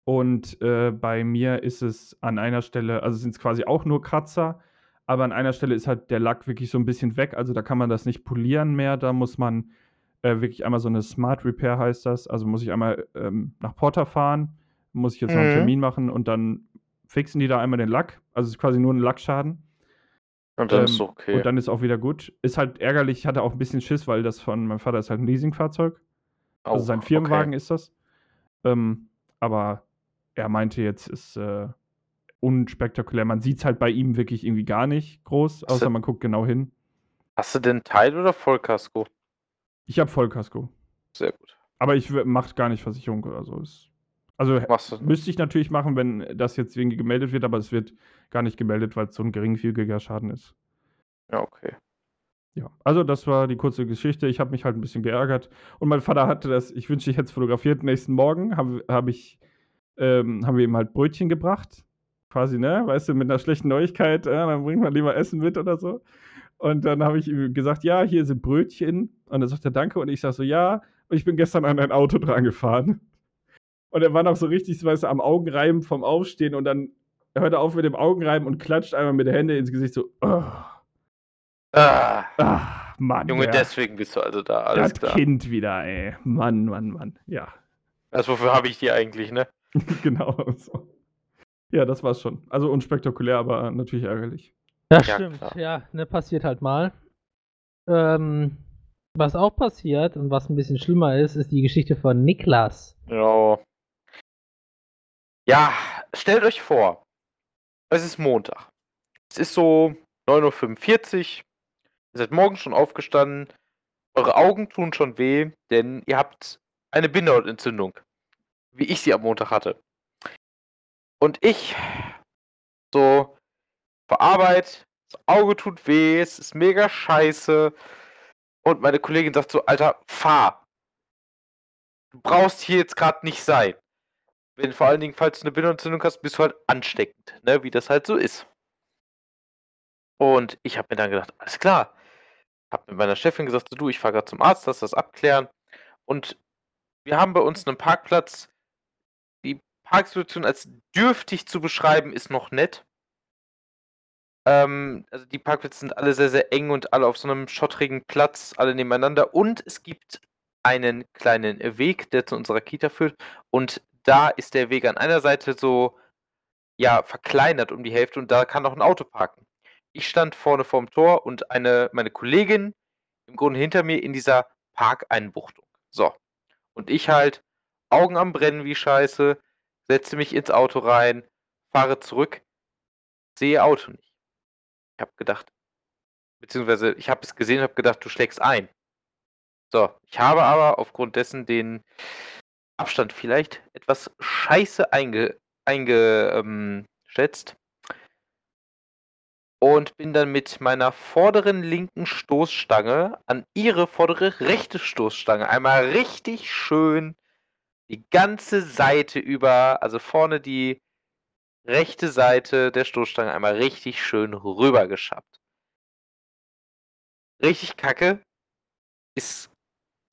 Speaker 2: Und äh, bei mir ist es an einer Stelle, also sind es quasi auch nur Kratzer, aber an einer Stelle ist halt der Lack wirklich so ein bisschen weg. Also da kann man das nicht polieren mehr. Da muss man äh, wirklich einmal so eine Smart Repair heißt das. Also muss ich einmal ähm, nach Porter fahren, muss ich jetzt noch einen
Speaker 3: Mhm.
Speaker 2: Termin machen und dann fixen die da einmal den Lack. Also es ist quasi nur ein Lackschaden.
Speaker 3: Und dann
Speaker 2: Ähm,
Speaker 3: ist okay.
Speaker 2: Und dann ist auch wieder gut. Ist halt ärgerlich, ich hatte auch ein bisschen Schiss, weil das von meinem Vater ist halt ein Leasingfahrzeug. Also
Speaker 3: Oh,
Speaker 2: sein Firmenwagen ist das. Ähm, aber er meinte jetzt, ist äh, unspektakulär. Man sieht es halt bei ihm wirklich irgendwie gar nicht groß,
Speaker 3: Hast
Speaker 2: außer
Speaker 3: du-
Speaker 2: man guckt genau hin.
Speaker 3: Hast du denn Teil- oder Vollkasko?
Speaker 2: Ich habe Vollkasko.
Speaker 3: Sehr gut.
Speaker 2: Aber ich mache gar nicht Versicherung oder so. Also müsste ich natürlich machen, wenn das jetzt irgendwie gemeldet wird, aber es wird gar nicht gemeldet, weil es so ein geringfügiger Schaden ist.
Speaker 3: Ja, okay.
Speaker 2: Ja, also das war die kurze Geschichte. Ich habe mich halt ein bisschen geärgert. Und mein Vater hatte das, ich wünschte, ich hätte es fotografiert. Nächsten Morgen habe hab ich, ähm, haben wir ihm halt Brötchen gebracht. quasi, ne, weißt du, mit einer schlechten Neuigkeit, äh, dann bringt man lieber Essen mit oder so. Und dann habe ich ihm gesagt, ja, hier sind Brötchen. Und dann sagt er Danke. Und ich sage so, ja, und ich bin gestern an ein Auto dran gefahren. Und er war noch so richtig, weißt du, am Augenreiben vom Aufstehen und dann hört er auf mit dem Augenreiben und klatscht einmal mit der Hände ins Gesicht so, oh,
Speaker 3: Ah,
Speaker 2: ah, Mann.
Speaker 3: Junge,
Speaker 2: ja.
Speaker 3: deswegen bist du also da. Alles
Speaker 2: das
Speaker 3: klar.
Speaker 2: Kind wieder, ey. Mann, Mann, Mann. Ja,
Speaker 3: Also wofür habe ich die eigentlich, ne?
Speaker 2: genau so. Ja, das war's schon. Also unspektakulär, aber natürlich ärgerlich.
Speaker 1: Das
Speaker 3: Ja,
Speaker 1: stimmt,
Speaker 3: klar.
Speaker 1: ja, ne, passiert halt mal. Ähm, was auch passiert und was ein bisschen schlimmer ist, ist die Geschichte von Niklas.
Speaker 3: Genau. Ja, stellt euch vor, es ist Montag. Es ist so 9.45 Uhr. Ihr seid morgens schon aufgestanden. Eure Augen tun schon weh, denn ihr habt eine Bindehautentzündung. Wie ich sie am Montag hatte. Und ich, so, vor das Auge tut weh, es ist mega scheiße. Und meine Kollegin sagt so, Alter, fahr. Du brauchst hier jetzt gerade nicht sein. Wenn vor allen Dingen, falls du eine Bindehautentzündung hast, bist du halt ansteckend, ne? wie das halt so ist. Und ich habe mir dann gedacht, alles klar. Habe mit meiner Chefin gesagt, du, ich fahre gerade zum Arzt, lass das abklären. Und wir haben bei uns einen Parkplatz. Die Parksituation als dürftig zu beschreiben ist noch nett. Ähm, also die Parkplätze sind alle sehr, sehr eng und alle auf so einem schottrigen Platz, alle nebeneinander. Und es gibt einen kleinen Weg, der zu unserer Kita führt. Und da ist der Weg an einer Seite so, ja, verkleinert um die Hälfte und da kann auch ein Auto parken. Ich stand vorne vorm Tor und eine, meine Kollegin im Grunde hinter mir in dieser Parkeinbuchtung. So. Und ich halt, Augen am Brennen wie Scheiße, setze mich ins Auto rein, fahre zurück, sehe Auto nicht. Ich habe gedacht, beziehungsweise ich habe es gesehen und habe gedacht, du schlägst ein. So, ich habe aber aufgrund dessen den Abstand vielleicht etwas scheiße einge, einge, ähm, und bin dann mit meiner vorderen linken Stoßstange an ihre vordere rechte Stoßstange einmal richtig schön die ganze Seite über, also vorne die rechte Seite der Stoßstange einmal richtig schön rüber geschafft. Richtig kacke. Ist,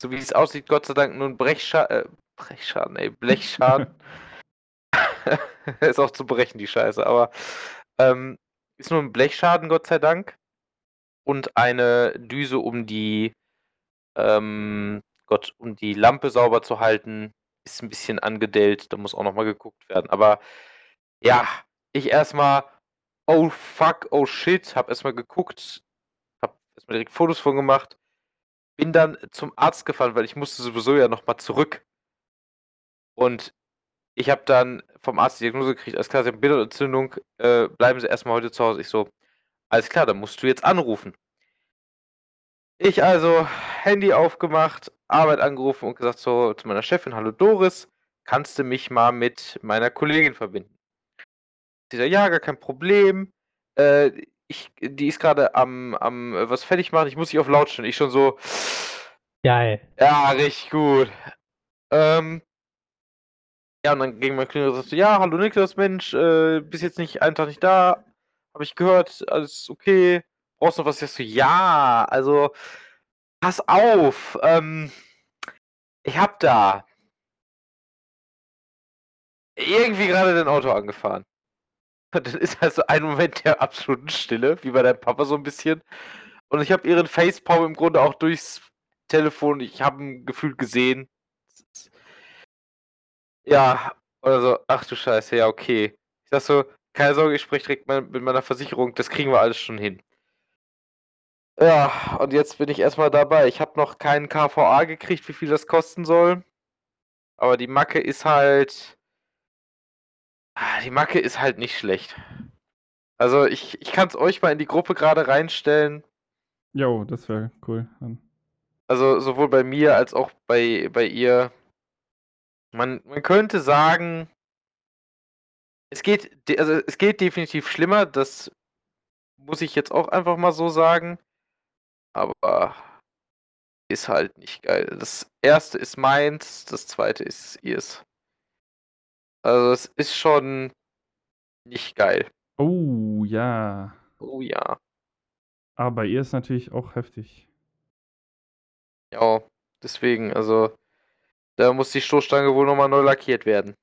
Speaker 3: so wie es aussieht, Gott sei Dank nur ein Brechschaden, äh, Brechschaden, ey, Blechschaden. ist auch zu brechen, die Scheiße, aber ähm, ist nur ein Blechschaden, Gott sei Dank. Und eine Düse, um die, ähm, Gott, um die Lampe sauber zu halten, ist ein bisschen angedellt. Da muss auch nochmal geguckt werden. Aber ja, ich erstmal, oh fuck, oh shit, hab erstmal geguckt, hab erstmal direkt Fotos von gemacht, bin dann zum Arzt gefahren, weil ich musste sowieso ja nochmal zurück. Und ich habe dann vom Arzt die Diagnose gekriegt, alles klar, Sie haben Bindehautentzündung, äh, bleiben Sie erstmal heute zu Hause. Ich so, alles klar, dann musst du jetzt anrufen. Ich also Handy aufgemacht, Arbeit angerufen und gesagt so zu meiner Chefin, hallo Doris, kannst du mich mal mit meiner Kollegin verbinden? Sie sagt, ja, gar kein Problem. Äh, ich, die ist gerade am, am äh, was fertig machen, ich muss dich auf laut stellen. Ich schon so,
Speaker 1: Geil.
Speaker 3: ja, richtig gut. Ähm, ja, und dann ging mein Klingel und sagte, ja, hallo Niklas, Mensch, äh, bist jetzt nicht einen Tag nicht da. Habe ich gehört, alles okay. Brauchst du noch was? Ich so, ja, also, pass auf. Ähm, ich hab da irgendwie gerade dein Auto angefahren. Und dann ist also ein Moment der absoluten Stille, wie bei deinem Papa so ein bisschen. Und ich habe ihren Facepalm im Grunde auch durchs Telefon, ich habe ihn gefühlt gesehen. Ja, oder so, ach du Scheiße, ja, okay. Ich sag so, keine Sorge, ich spreche direkt mit meiner Versicherung, das kriegen wir alles schon hin. Ja, und jetzt bin ich erstmal dabei. Ich habe noch keinen KVA gekriegt, wie viel das kosten soll. Aber die Macke ist halt. Ah, Die Macke ist halt nicht schlecht. Also ich, ich kann es euch mal in die Gruppe gerade reinstellen.
Speaker 2: Jo, das wäre cool.
Speaker 3: Also sowohl bei mir als auch bei, bei ihr. Man, man könnte sagen, es geht, also es geht definitiv schlimmer, das muss ich jetzt auch einfach mal so sagen. Aber ist halt nicht geil. Das erste ist meins, das zweite ist ihrs. Also es ist schon nicht geil.
Speaker 2: Oh, ja.
Speaker 3: Oh ja.
Speaker 2: Aber ihr ist natürlich auch heftig.
Speaker 3: Ja, deswegen, also da muss die Stoßstange wohl nochmal neu lackiert werden.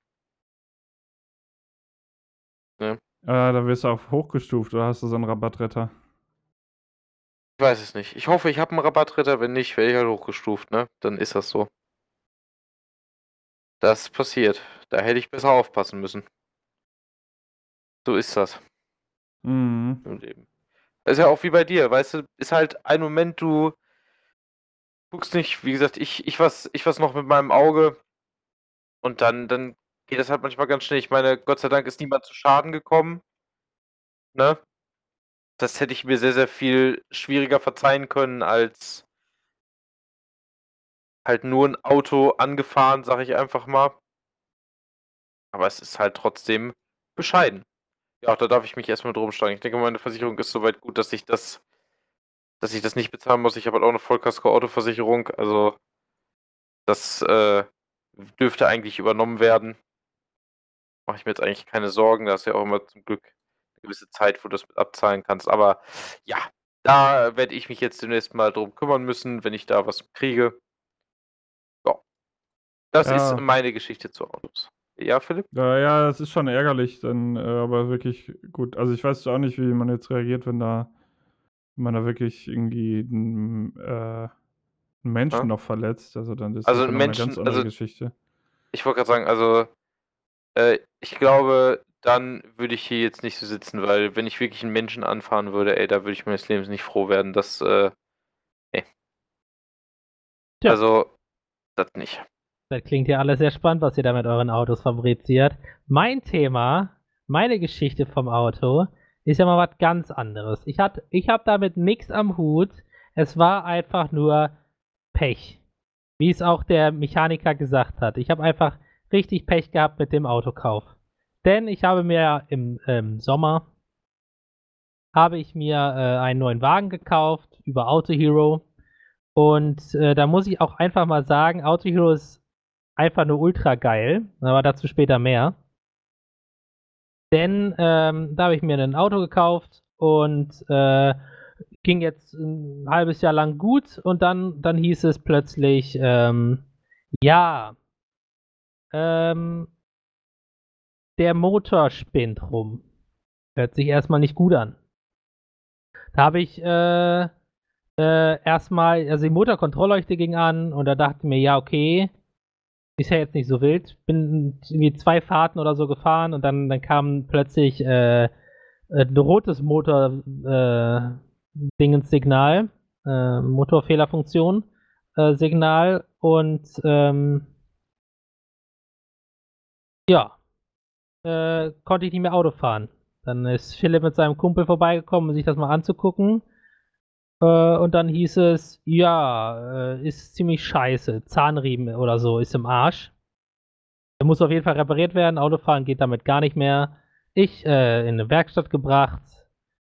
Speaker 2: Ah, da wirst du auch hochgestuft oder hast du so einen Rabattretter?
Speaker 3: Ich weiß es nicht. Ich hoffe, ich habe einen Rabattritter. Wenn nicht, werde ich halt hochgestuft, ne? Dann ist das so. Das passiert. Da hätte ich besser aufpassen müssen. So ist das
Speaker 2: Mhm.
Speaker 3: im Leben. Das ist ja auch wie bei dir, weißt du, ist halt ein Moment, du guckst nicht, wie gesagt, ich, ich was, ich was noch mit meinem Auge und dann, dann geht das halt manchmal ganz schnell. Ich meine, Gott sei Dank ist niemand zu Schaden gekommen. Ne? Das hätte ich mir sehr, sehr viel schwieriger verzeihen können, als halt nur ein Auto angefahren, sag ich einfach mal. Aber es ist halt trotzdem bescheiden. Ja, da darf ich mich erstmal drum schlagen. Ich denke, meine Versicherung ist soweit gut, dass ich das, dass ich das nicht bezahlen muss. Ich habe halt auch eine Vollkasko-Autoversicherung, also das äh, dürfte eigentlich übernommen werden. Mache ich mir jetzt eigentlich keine Sorgen. Da ist ja auch immer zum Glück eine gewisse Zeit, wo du das mit abzahlen kannst. Aber ja, da werde ich mich jetzt demnächst mal drum kümmern müssen, wenn ich da was kriege. Ja. Das
Speaker 2: Ja.
Speaker 3: ist meine Geschichte zu Autos. Ja, Philipp?
Speaker 2: Ja, ja, das ist schon ärgerlich, dann, äh, aber wirklich gut. Also ich weiß auch nicht, wie man jetzt reagiert, wenn da, wenn man da wirklich irgendwie einen, äh, einen Menschen
Speaker 3: Ja.
Speaker 2: noch verletzt. Also dann ist
Speaker 3: Also
Speaker 2: das ja noch eine
Speaker 3: Menschen-
Speaker 2: ganz andere
Speaker 3: also-
Speaker 2: Geschichte.
Speaker 3: Ich wollte gerade sagen, also äh, ich glaube, dann würde ich hier jetzt nicht so sitzen, weil wenn ich wirklich einen Menschen anfahren würde, ey, da würde ich meines Lebens nicht froh werden. Das, äh, nee.
Speaker 1: Tja.
Speaker 3: Also, das nicht.
Speaker 1: Das klingt ja alles sehr spannend, was ihr da mit euren Autos fabriziert. Mein Thema, meine Geschichte vom Auto, ist ja mal was ganz anderes. Ich, ich habe damit nichts am Hut. Es war einfach nur Pech. Wie es auch der Mechaniker gesagt hat. Ich habe einfach richtig Pech gehabt mit dem Autokauf. Denn ich habe mir im ähm, Sommer habe ich mir äh, einen neuen Wagen gekauft über Auto Hero. Und äh, da muss ich auch einfach mal sagen, Auto Hero ist einfach nur ultra geil, aber dazu später mehr. Denn ähm, da habe ich mir ein Auto gekauft und äh, ging jetzt ein halbes Jahr lang gut und dann, dann hieß es plötzlich, ähm, ja, ähm, der Motor spinnt rum. Hört sich erstmal nicht gut an. Da habe ich äh, äh, erstmal, also die Motorkontrollleuchte ging an und da dachte ich mir, ja, okay, ist ja jetzt nicht so wild. Bin irgendwie zwei Fahrten oder so gefahren und dann, dann kam plötzlich äh, ein rotes Motor äh, Dingenssignal, äh, Motorfehlerfunktion äh, Signal und ähm, ja, äh, konnte ich nicht mehr Auto fahren. Dann ist Philipp mit seinem Kumpel vorbeigekommen, um sich das mal anzugucken. Äh, und dann hieß es, ja, äh, ist ziemlich scheiße. Zahnriemen oder so ist im Arsch. Der muss auf jeden Fall repariert werden. Autofahren geht damit gar nicht mehr. Ich äh, in eine Werkstatt gebracht.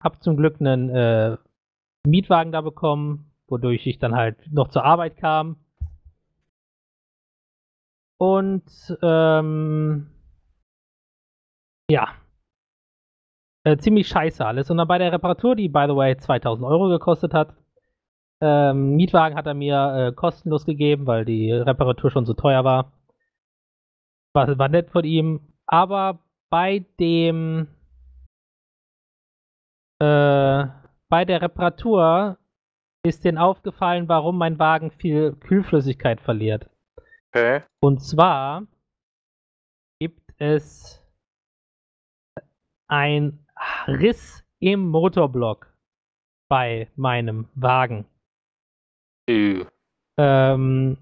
Speaker 1: Hab zum Glück einen äh, Mietwagen da bekommen, wodurch ich dann halt noch zur Arbeit kam. Und ähm, ja, äh, ziemlich scheiße alles. Und dann bei der Reparatur, die by the way 2000 Euro gekostet hat, ähm, Mietwagen hat er mir äh, kostenlos gegeben, weil die Reparatur schon so teuer war. War, war nett von ihm. Aber bei dem äh, bei der Reparatur ist denen aufgefallen, warum mein Wagen viel Kühlflüssigkeit verliert.
Speaker 3: Okay.
Speaker 1: Und zwar gibt es ein Riss im Motorblock bei meinem Wagen.
Speaker 3: Äh,
Speaker 1: Ähm,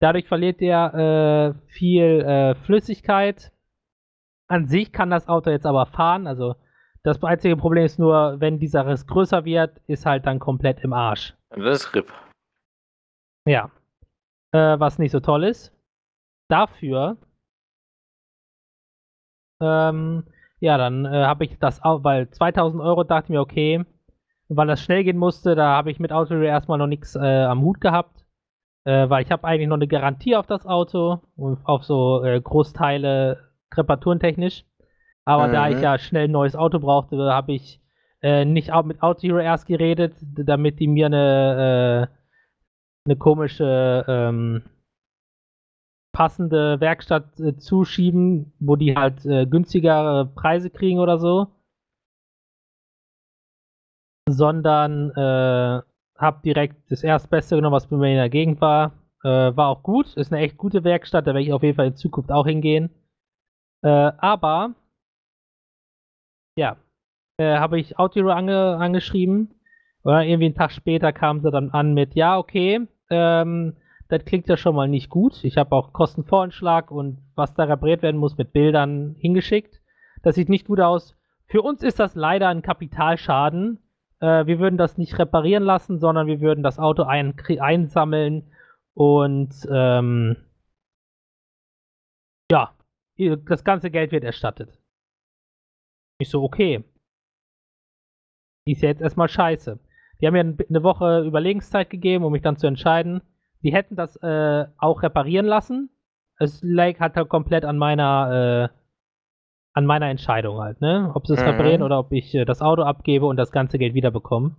Speaker 1: dadurch verliert er äh, viel äh, Flüssigkeit. An sich kann das Auto jetzt aber fahren. Also das einzige Problem ist nur, wenn dieser Riss größer wird, ist halt dann komplett im Arsch.
Speaker 3: Das ist RIP.
Speaker 1: Ja. Äh, was nicht so toll ist. Dafür, ähm, ja, dann äh, habe ich das auch, weil 2000 Euro dachte ich mir, okay, weil das schnell gehen musste, da habe ich mit Auto erstmal noch nichts äh, am Hut gehabt. Äh, weil ich habe eigentlich noch eine Garantie auf das Auto und auf so äh, Großteile reparaturentechnisch. Aber da ich
Speaker 3: Mhm.
Speaker 1: ja schnell ein neues Auto brauchte, habe ich äh, nicht auch mit Auto Hero erst geredet, damit die mir eine, äh, eine komische ähm, passende Werkstatt äh, zuschieben, wo die halt äh, günstigere Preise kriegen oder so. Sondern äh, habe direkt das erstbeste genommen, was bei mir in der Gegend war. Äh, war auch gut, ist eine echt gute Werkstatt, da werde ich auf jeden Fall in Zukunft auch hingehen. Äh, aber ja, äh, habe ich Auto ange angeschrieben. Oder irgendwie einen Tag später kam sie dann an mit, ja, okay, ähm, das klingt ja schon mal nicht gut. Ich habe auch Kostenvoranschlag und was da repariert werden muss mit Bildern hingeschickt. Das sieht nicht gut aus. Für uns ist das leider ein Kapitalschaden. Äh, wir würden das nicht reparieren lassen, sondern wir würden das Auto ein einsammeln und ähm, ja, das ganze Geld wird erstattet. Ich so, okay. Ist ja jetzt erstmal scheiße. Die haben mir eine Woche Überlegenszeit gegeben, um mich dann zu entscheiden. Die hätten das äh, auch reparieren lassen. Es lag halt, halt komplett an meiner, äh, an meiner Entscheidung halt, ne? Ob sie es
Speaker 3: Mhm.
Speaker 1: reparieren oder ob ich äh, das Auto abgebe und das ganze Geld wiederbekomme.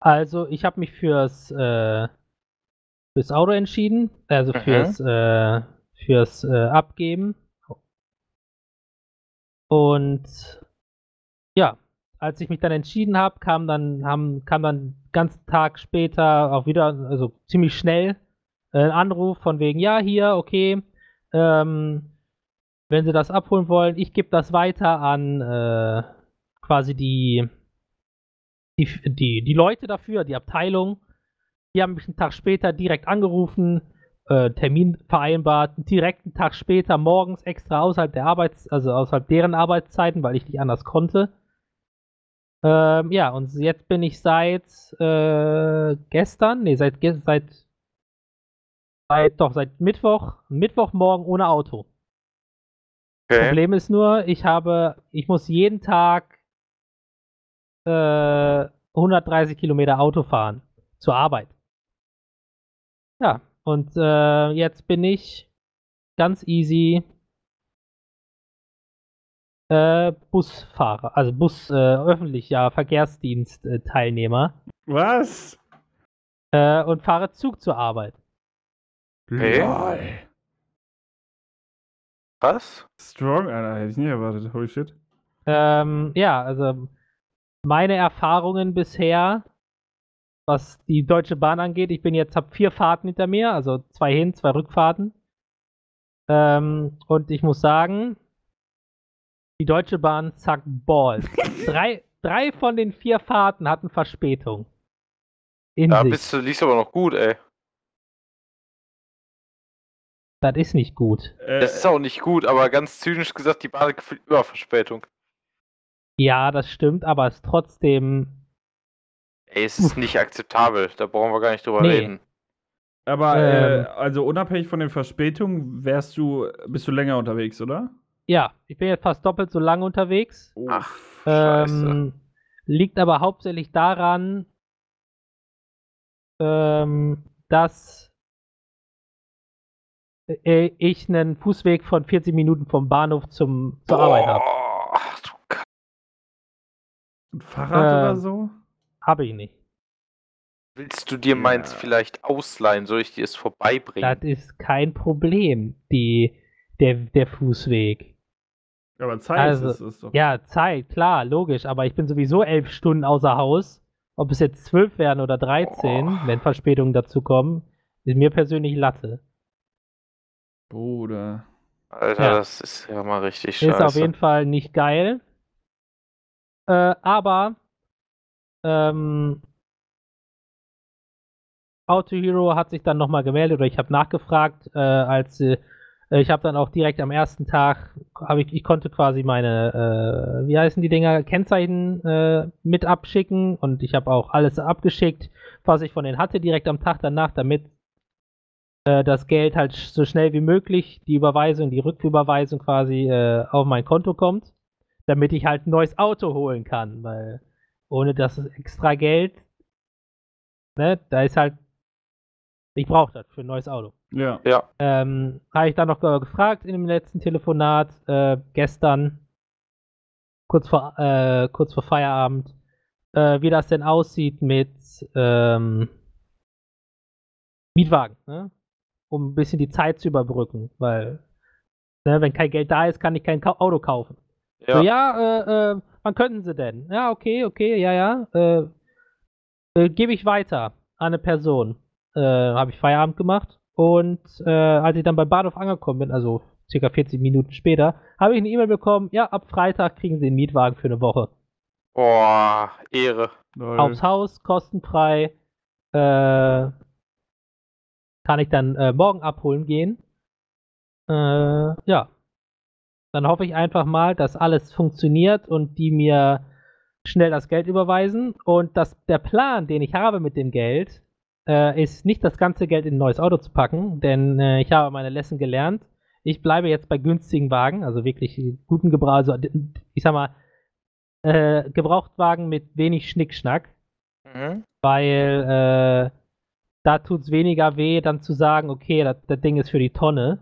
Speaker 1: Also, ich habe mich fürs, äh, fürs Auto entschieden, also
Speaker 3: Mhm.
Speaker 1: fürs, äh, fürs äh, Abgeben. Und ja, als ich mich dann entschieden habe, kam dann, haben, kam dann ganzen Tag später auch wieder, also ziemlich schnell, äh, ein Anruf von wegen, ja, hier, okay, ähm, wenn Sie das abholen wollen, ich gebe das weiter an äh, quasi die, die, die, die Leute dafür, die Abteilung. Die haben mich einen Tag später direkt angerufen, äh, Termin vereinbart, direkt einen Tag später morgens extra außerhalb der Arbeits-, also außerhalb deren Arbeitszeiten, weil ich nicht anders konnte. Ähm, ja, und jetzt bin ich seit äh, gestern, nee, seit, seit, seit, doch, seit Mittwoch, Mittwochmorgen ohne Auto.
Speaker 3: Okay.
Speaker 1: Problem ist nur, ich habe, ich muss jeden Tag äh, 130 Kilometer Auto fahren zur Arbeit. Ja, und äh, jetzt bin ich ganz easy äh, Busfahrer, also Bus, äh, öffentlicher Verkehrsdienst-Teilnehmer
Speaker 2: Was?
Speaker 1: äh, und fahre Zug zur Arbeit.
Speaker 3: Okay.
Speaker 2: Lol.
Speaker 3: Was?
Speaker 2: Strong, Alter, hätte ich nie erwartet. Holy shit.
Speaker 1: Ähm, ja, also meine Erfahrungen bisher, was die Deutsche Bahn angeht, ich bin jetzt, habe vier Fahrten hinter mir, also zwei Hin-, zwei Rückfahrten. Ähm, und ich muss sagen, die Deutsche Bahn zackt Balls. drei, drei von den vier Fahrten hatten Verspätung. In
Speaker 3: Da
Speaker 1: sich.
Speaker 3: bist du, liest aber noch gut, ey.
Speaker 1: Das ist nicht gut.
Speaker 2: Äh,
Speaker 3: Das ist auch nicht gut, aber ganz zynisch gesagt, die Bahn hat gefühlt über Verspätung.
Speaker 1: Ja, das stimmt, aber es ist trotzdem.
Speaker 3: Ey, es ist nicht akzeptabel. Da brauchen wir gar nicht drüber
Speaker 1: Nee.
Speaker 3: reden.
Speaker 2: aber, äh,
Speaker 1: ähm,
Speaker 2: also unabhängig von den Verspätungen, wärst du, bist du länger unterwegs, oder?
Speaker 1: Ja, ich bin jetzt fast doppelt so lange unterwegs.
Speaker 2: Oh,
Speaker 3: Ach, scheiße.
Speaker 1: Ähm, liegt aber hauptsächlich daran, ähm, dass äh, ich einen Fußweg von 40 Minuten vom Bahnhof zum, zur Arbeit habe.
Speaker 3: Boah, du Ka-
Speaker 2: Ein Fahrrad
Speaker 1: äh,
Speaker 2: oder so?
Speaker 1: Habe ich nicht.
Speaker 3: Willst du dir meins
Speaker 2: Ja.
Speaker 3: vielleicht ausleihen? Soll ich dir es vorbeibringen?
Speaker 1: Das ist kein Problem, die, der, der Fußweg.
Speaker 2: Aber Zeit
Speaker 1: also,
Speaker 2: ist es doch.
Speaker 1: Ja, Zeit, klar, logisch, aber ich bin sowieso elf Stunden außer Haus. Ob es jetzt zwölf werden oder 13,
Speaker 3: Oh.
Speaker 1: wenn Verspätungen dazu kommen, ist mir persönlich Latte.
Speaker 2: Bruder.
Speaker 3: Alter,
Speaker 1: Ja.
Speaker 3: das ist ja mal richtig scheiße.
Speaker 1: Ist auf jeden Fall nicht geil. Äh, aber ähm, Auto Hero hat sich dann nochmal gemeldet oder ich habe nachgefragt, äh, als äh, ich habe dann auch direkt am ersten Tag, ich, ich konnte quasi meine, äh, wie heißen die Dinger, Kennzeichen äh, mit abschicken und ich habe auch alles abgeschickt, was ich von denen hatte, direkt am Tag danach, damit äh, das Geld halt so schnell wie möglich, die Überweisung, die Rücküberweisung quasi äh, auf mein Konto kommt, damit ich halt ein neues Auto holen kann, weil ohne das extra Geld, ne, da ist halt, ich brauche das für ein neues Auto.
Speaker 2: Ja.
Speaker 3: Ja.
Speaker 1: Ähm, habe ich dann noch ge- gefragt in dem letzten Telefonat äh, gestern, kurz vor, äh, kurz vor Feierabend, äh, wie das denn aussieht mit ähm, Mietwagen, ne? um ein bisschen die Zeit zu überbrücken, weil ne, wenn kein Geld da ist, kann ich kein Auto kaufen.
Speaker 3: Ja.
Speaker 1: So, ja, äh, äh, wann könnten sie denn? Ja, okay, okay, ja, ja. Äh, äh, Gebe ich weiter an eine Person. Äh, Habe ich Feierabend gemacht. Und äh, als ich dann beim Bahnhof angekommen bin, also circa 40 Minuten später, habe ich eine E-Mail bekommen, ja, ab Freitag kriegen sie einen Mietwagen für eine Woche.
Speaker 3: Boah, Ehre.
Speaker 2: Lol.
Speaker 1: Aufs Haus, kostenfrei. Äh, kann ich dann äh, morgen abholen gehen. Äh, ja. Dann hoffe ich einfach mal, dass alles funktioniert und die mir schnell das Geld überweisen. Und dass der Plan, den ich habe mit dem Geld, äh, ist nicht das ganze Geld in ein neues Auto zu packen, denn äh, ich habe meine Lesson gelernt. Ich bleibe jetzt bei günstigen Wagen, also wirklich guten Gebrauch, also ich sag mal, äh, Gebrauchtwagen mit wenig Schnickschnack,
Speaker 3: Mhm.
Speaker 1: weil äh, da tut es weniger weh, dann zu sagen, okay, das, das Ding ist für die Tonne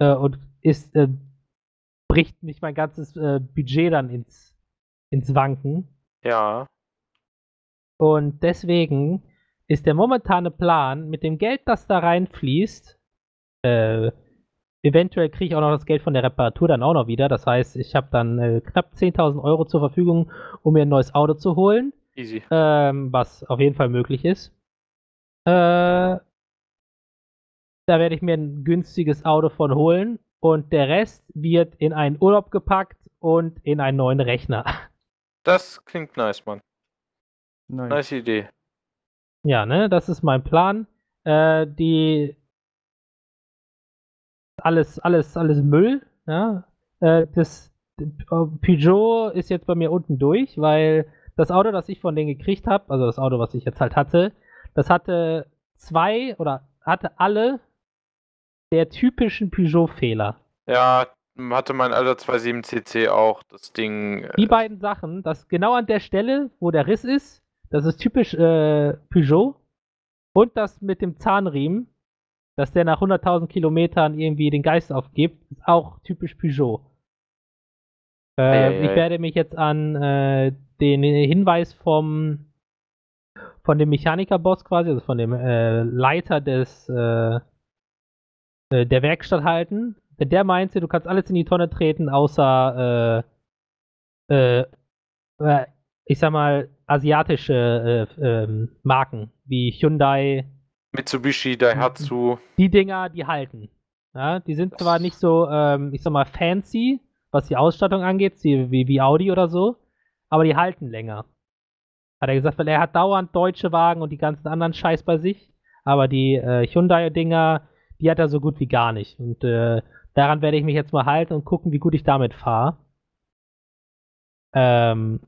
Speaker 1: äh, und ist, äh, bricht nicht mein ganzes Budget dann ins, ins Wanken.
Speaker 3: Ja.
Speaker 1: Und deswegen ist der momentane Plan, mit dem Geld, das da reinfließt, äh, eventuell kriege ich auch noch das Geld von der Reparatur dann auch noch wieder. Das heißt, ich habe dann äh, knapp 10.000 Euro zur Verfügung, um mir ein neues Auto zu holen,
Speaker 3: Easy.
Speaker 1: ähm, was auf jeden Fall möglich ist. Äh, da werde ich mir ein günstiges Auto von holen und der Rest wird in einen Urlaub gepackt und in einen neuen Rechner.
Speaker 3: Das klingt nice, Mann.
Speaker 2: Nice.
Speaker 3: Nice Idee.
Speaker 1: Ja, ne, das ist mein Plan. Äh, die alles, alles, alles Müll. Ja. Äh, das Peugeot ist jetzt bei mir unten durch, weil das Auto, das ich von denen gekriegt habe, also das Auto, was ich jetzt halt hatte, das hatte zwei oder hatte alle der typischen Peugeot-Fehler.
Speaker 3: Ja, hatte mein alter 27cc auch das Ding. äh,
Speaker 1: Die beiden Sachen, das genau an der Stelle, wo der Riss ist, das ist typisch äh, Peugeot. Und das mit dem Zahnriemen, dass der nach 100.000 Kilometern irgendwie den Geist aufgibt, ist auch typisch Peugeot. Äh,
Speaker 3: Eieiei.
Speaker 1: ich werde mich jetzt an äh, den Hinweis vom von dem Mechanikerboss quasi, also von dem äh, Leiter des äh, äh, der Werkstatt halten. Denn der meinte, du kannst alles in die Tonne treten, außer äh, ich sag mal, asiatische äh, ähm, Marken wie Hyundai,
Speaker 3: Mitsubishi, Daihatsu.
Speaker 1: die Dinger, die halten. Ja, die sind zwar nicht so, ähm, ich sag mal, fancy, was die Ausstattung angeht, wie, wie, wie Audi oder so, aber die halten länger. Hat er gesagt, weil er hat dauernd deutsche Wagen und die ganzen anderen Scheiß bei sich, aber die äh, Hyundai-Dinger, die hat er so gut wie gar nicht. Und äh, daran werde ich mich jetzt mal halten und gucken, wie gut ich damit fahre. Ähm,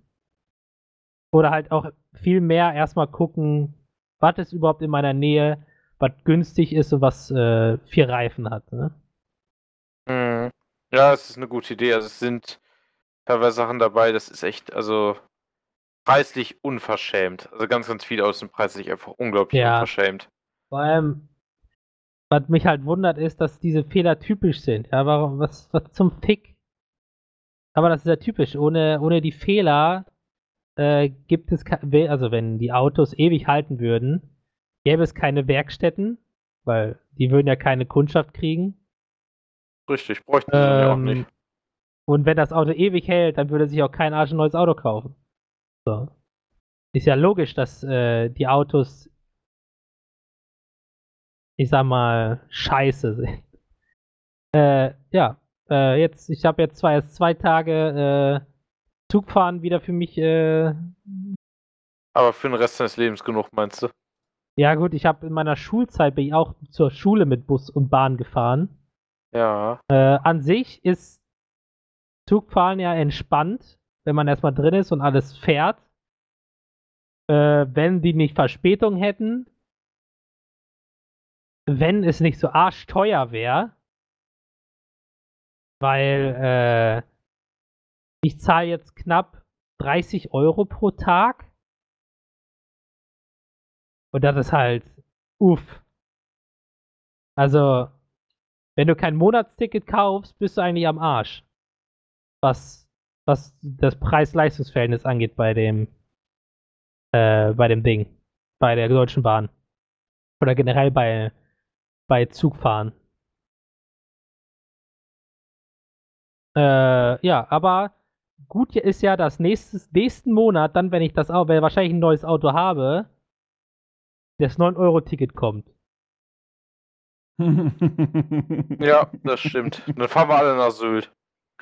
Speaker 1: oder halt auch viel mehr erstmal gucken, was ist überhaupt in meiner Nähe, was günstig ist und was äh, vier Reifen hat. Ne?
Speaker 3: Mhm. Ja, es ist eine gute Idee. Also es sind teilweise Sachen dabei, das ist echt, also preislich unverschämt. Also ganz, ganz viel aus dem preislich einfach unglaublich
Speaker 1: Ja.
Speaker 3: unverschämt.
Speaker 1: Vor allem, was mich halt wundert, ist, dass diese Fehler typisch sind. Ja, warum, was, was zum Fick? Aber das ist ja typisch. Ohne, ohne die Fehler äh, gibt es, also wenn die Autos ewig halten würden, gäbe es keine Werkstätten, weil die würden ja keine Kundschaft kriegen.
Speaker 3: Richtig, bräuchten sie ja auch
Speaker 1: Ähm,
Speaker 3: nicht.
Speaker 1: Und wenn das Auto ewig hält, dann würde sich auch kein Arsch ein neues Auto kaufen. So. Ist ja logisch, dass äh, die Autos, ich sag mal, scheiße sind. Äh, ja, äh, jetzt, ich habe jetzt zwar erst zwei Tage äh, Zugfahren wieder für mich, äh,
Speaker 3: Aber für den Rest deines Lebens genug, meinst du?
Speaker 1: ja gut, ich habe in meiner Schulzeit bin ich auch zur Schule mit Bus und Bahn gefahren.
Speaker 3: Ja.
Speaker 1: Äh, an sich ist Zugfahren ja entspannt, wenn man erstmal drin ist und alles fährt. Äh, wenn die nicht Verspätung hätten, wenn es nicht so arschteuer wäre, weil äh, ich zahle jetzt knapp 30 Euro pro Tag. Und das ist halt, uff. Also, wenn du kein Monatsticket kaufst, bist du eigentlich am Arsch. Was, was das Preis-Leistungs-Verhältnis angeht bei dem, äh, bei dem Ding. Bei der Deutschen Bahn. Oder generell bei, bei Zugfahren. Äh, ja, aber gut ist ja, dass nächstes, nächsten Monat, dann, wenn ich das auch, wenn wahrscheinlich ein neues Auto habe, das 9-Euro-Ticket kommt.
Speaker 3: Ja, das stimmt. Dann fahren wir alle nach Sylt.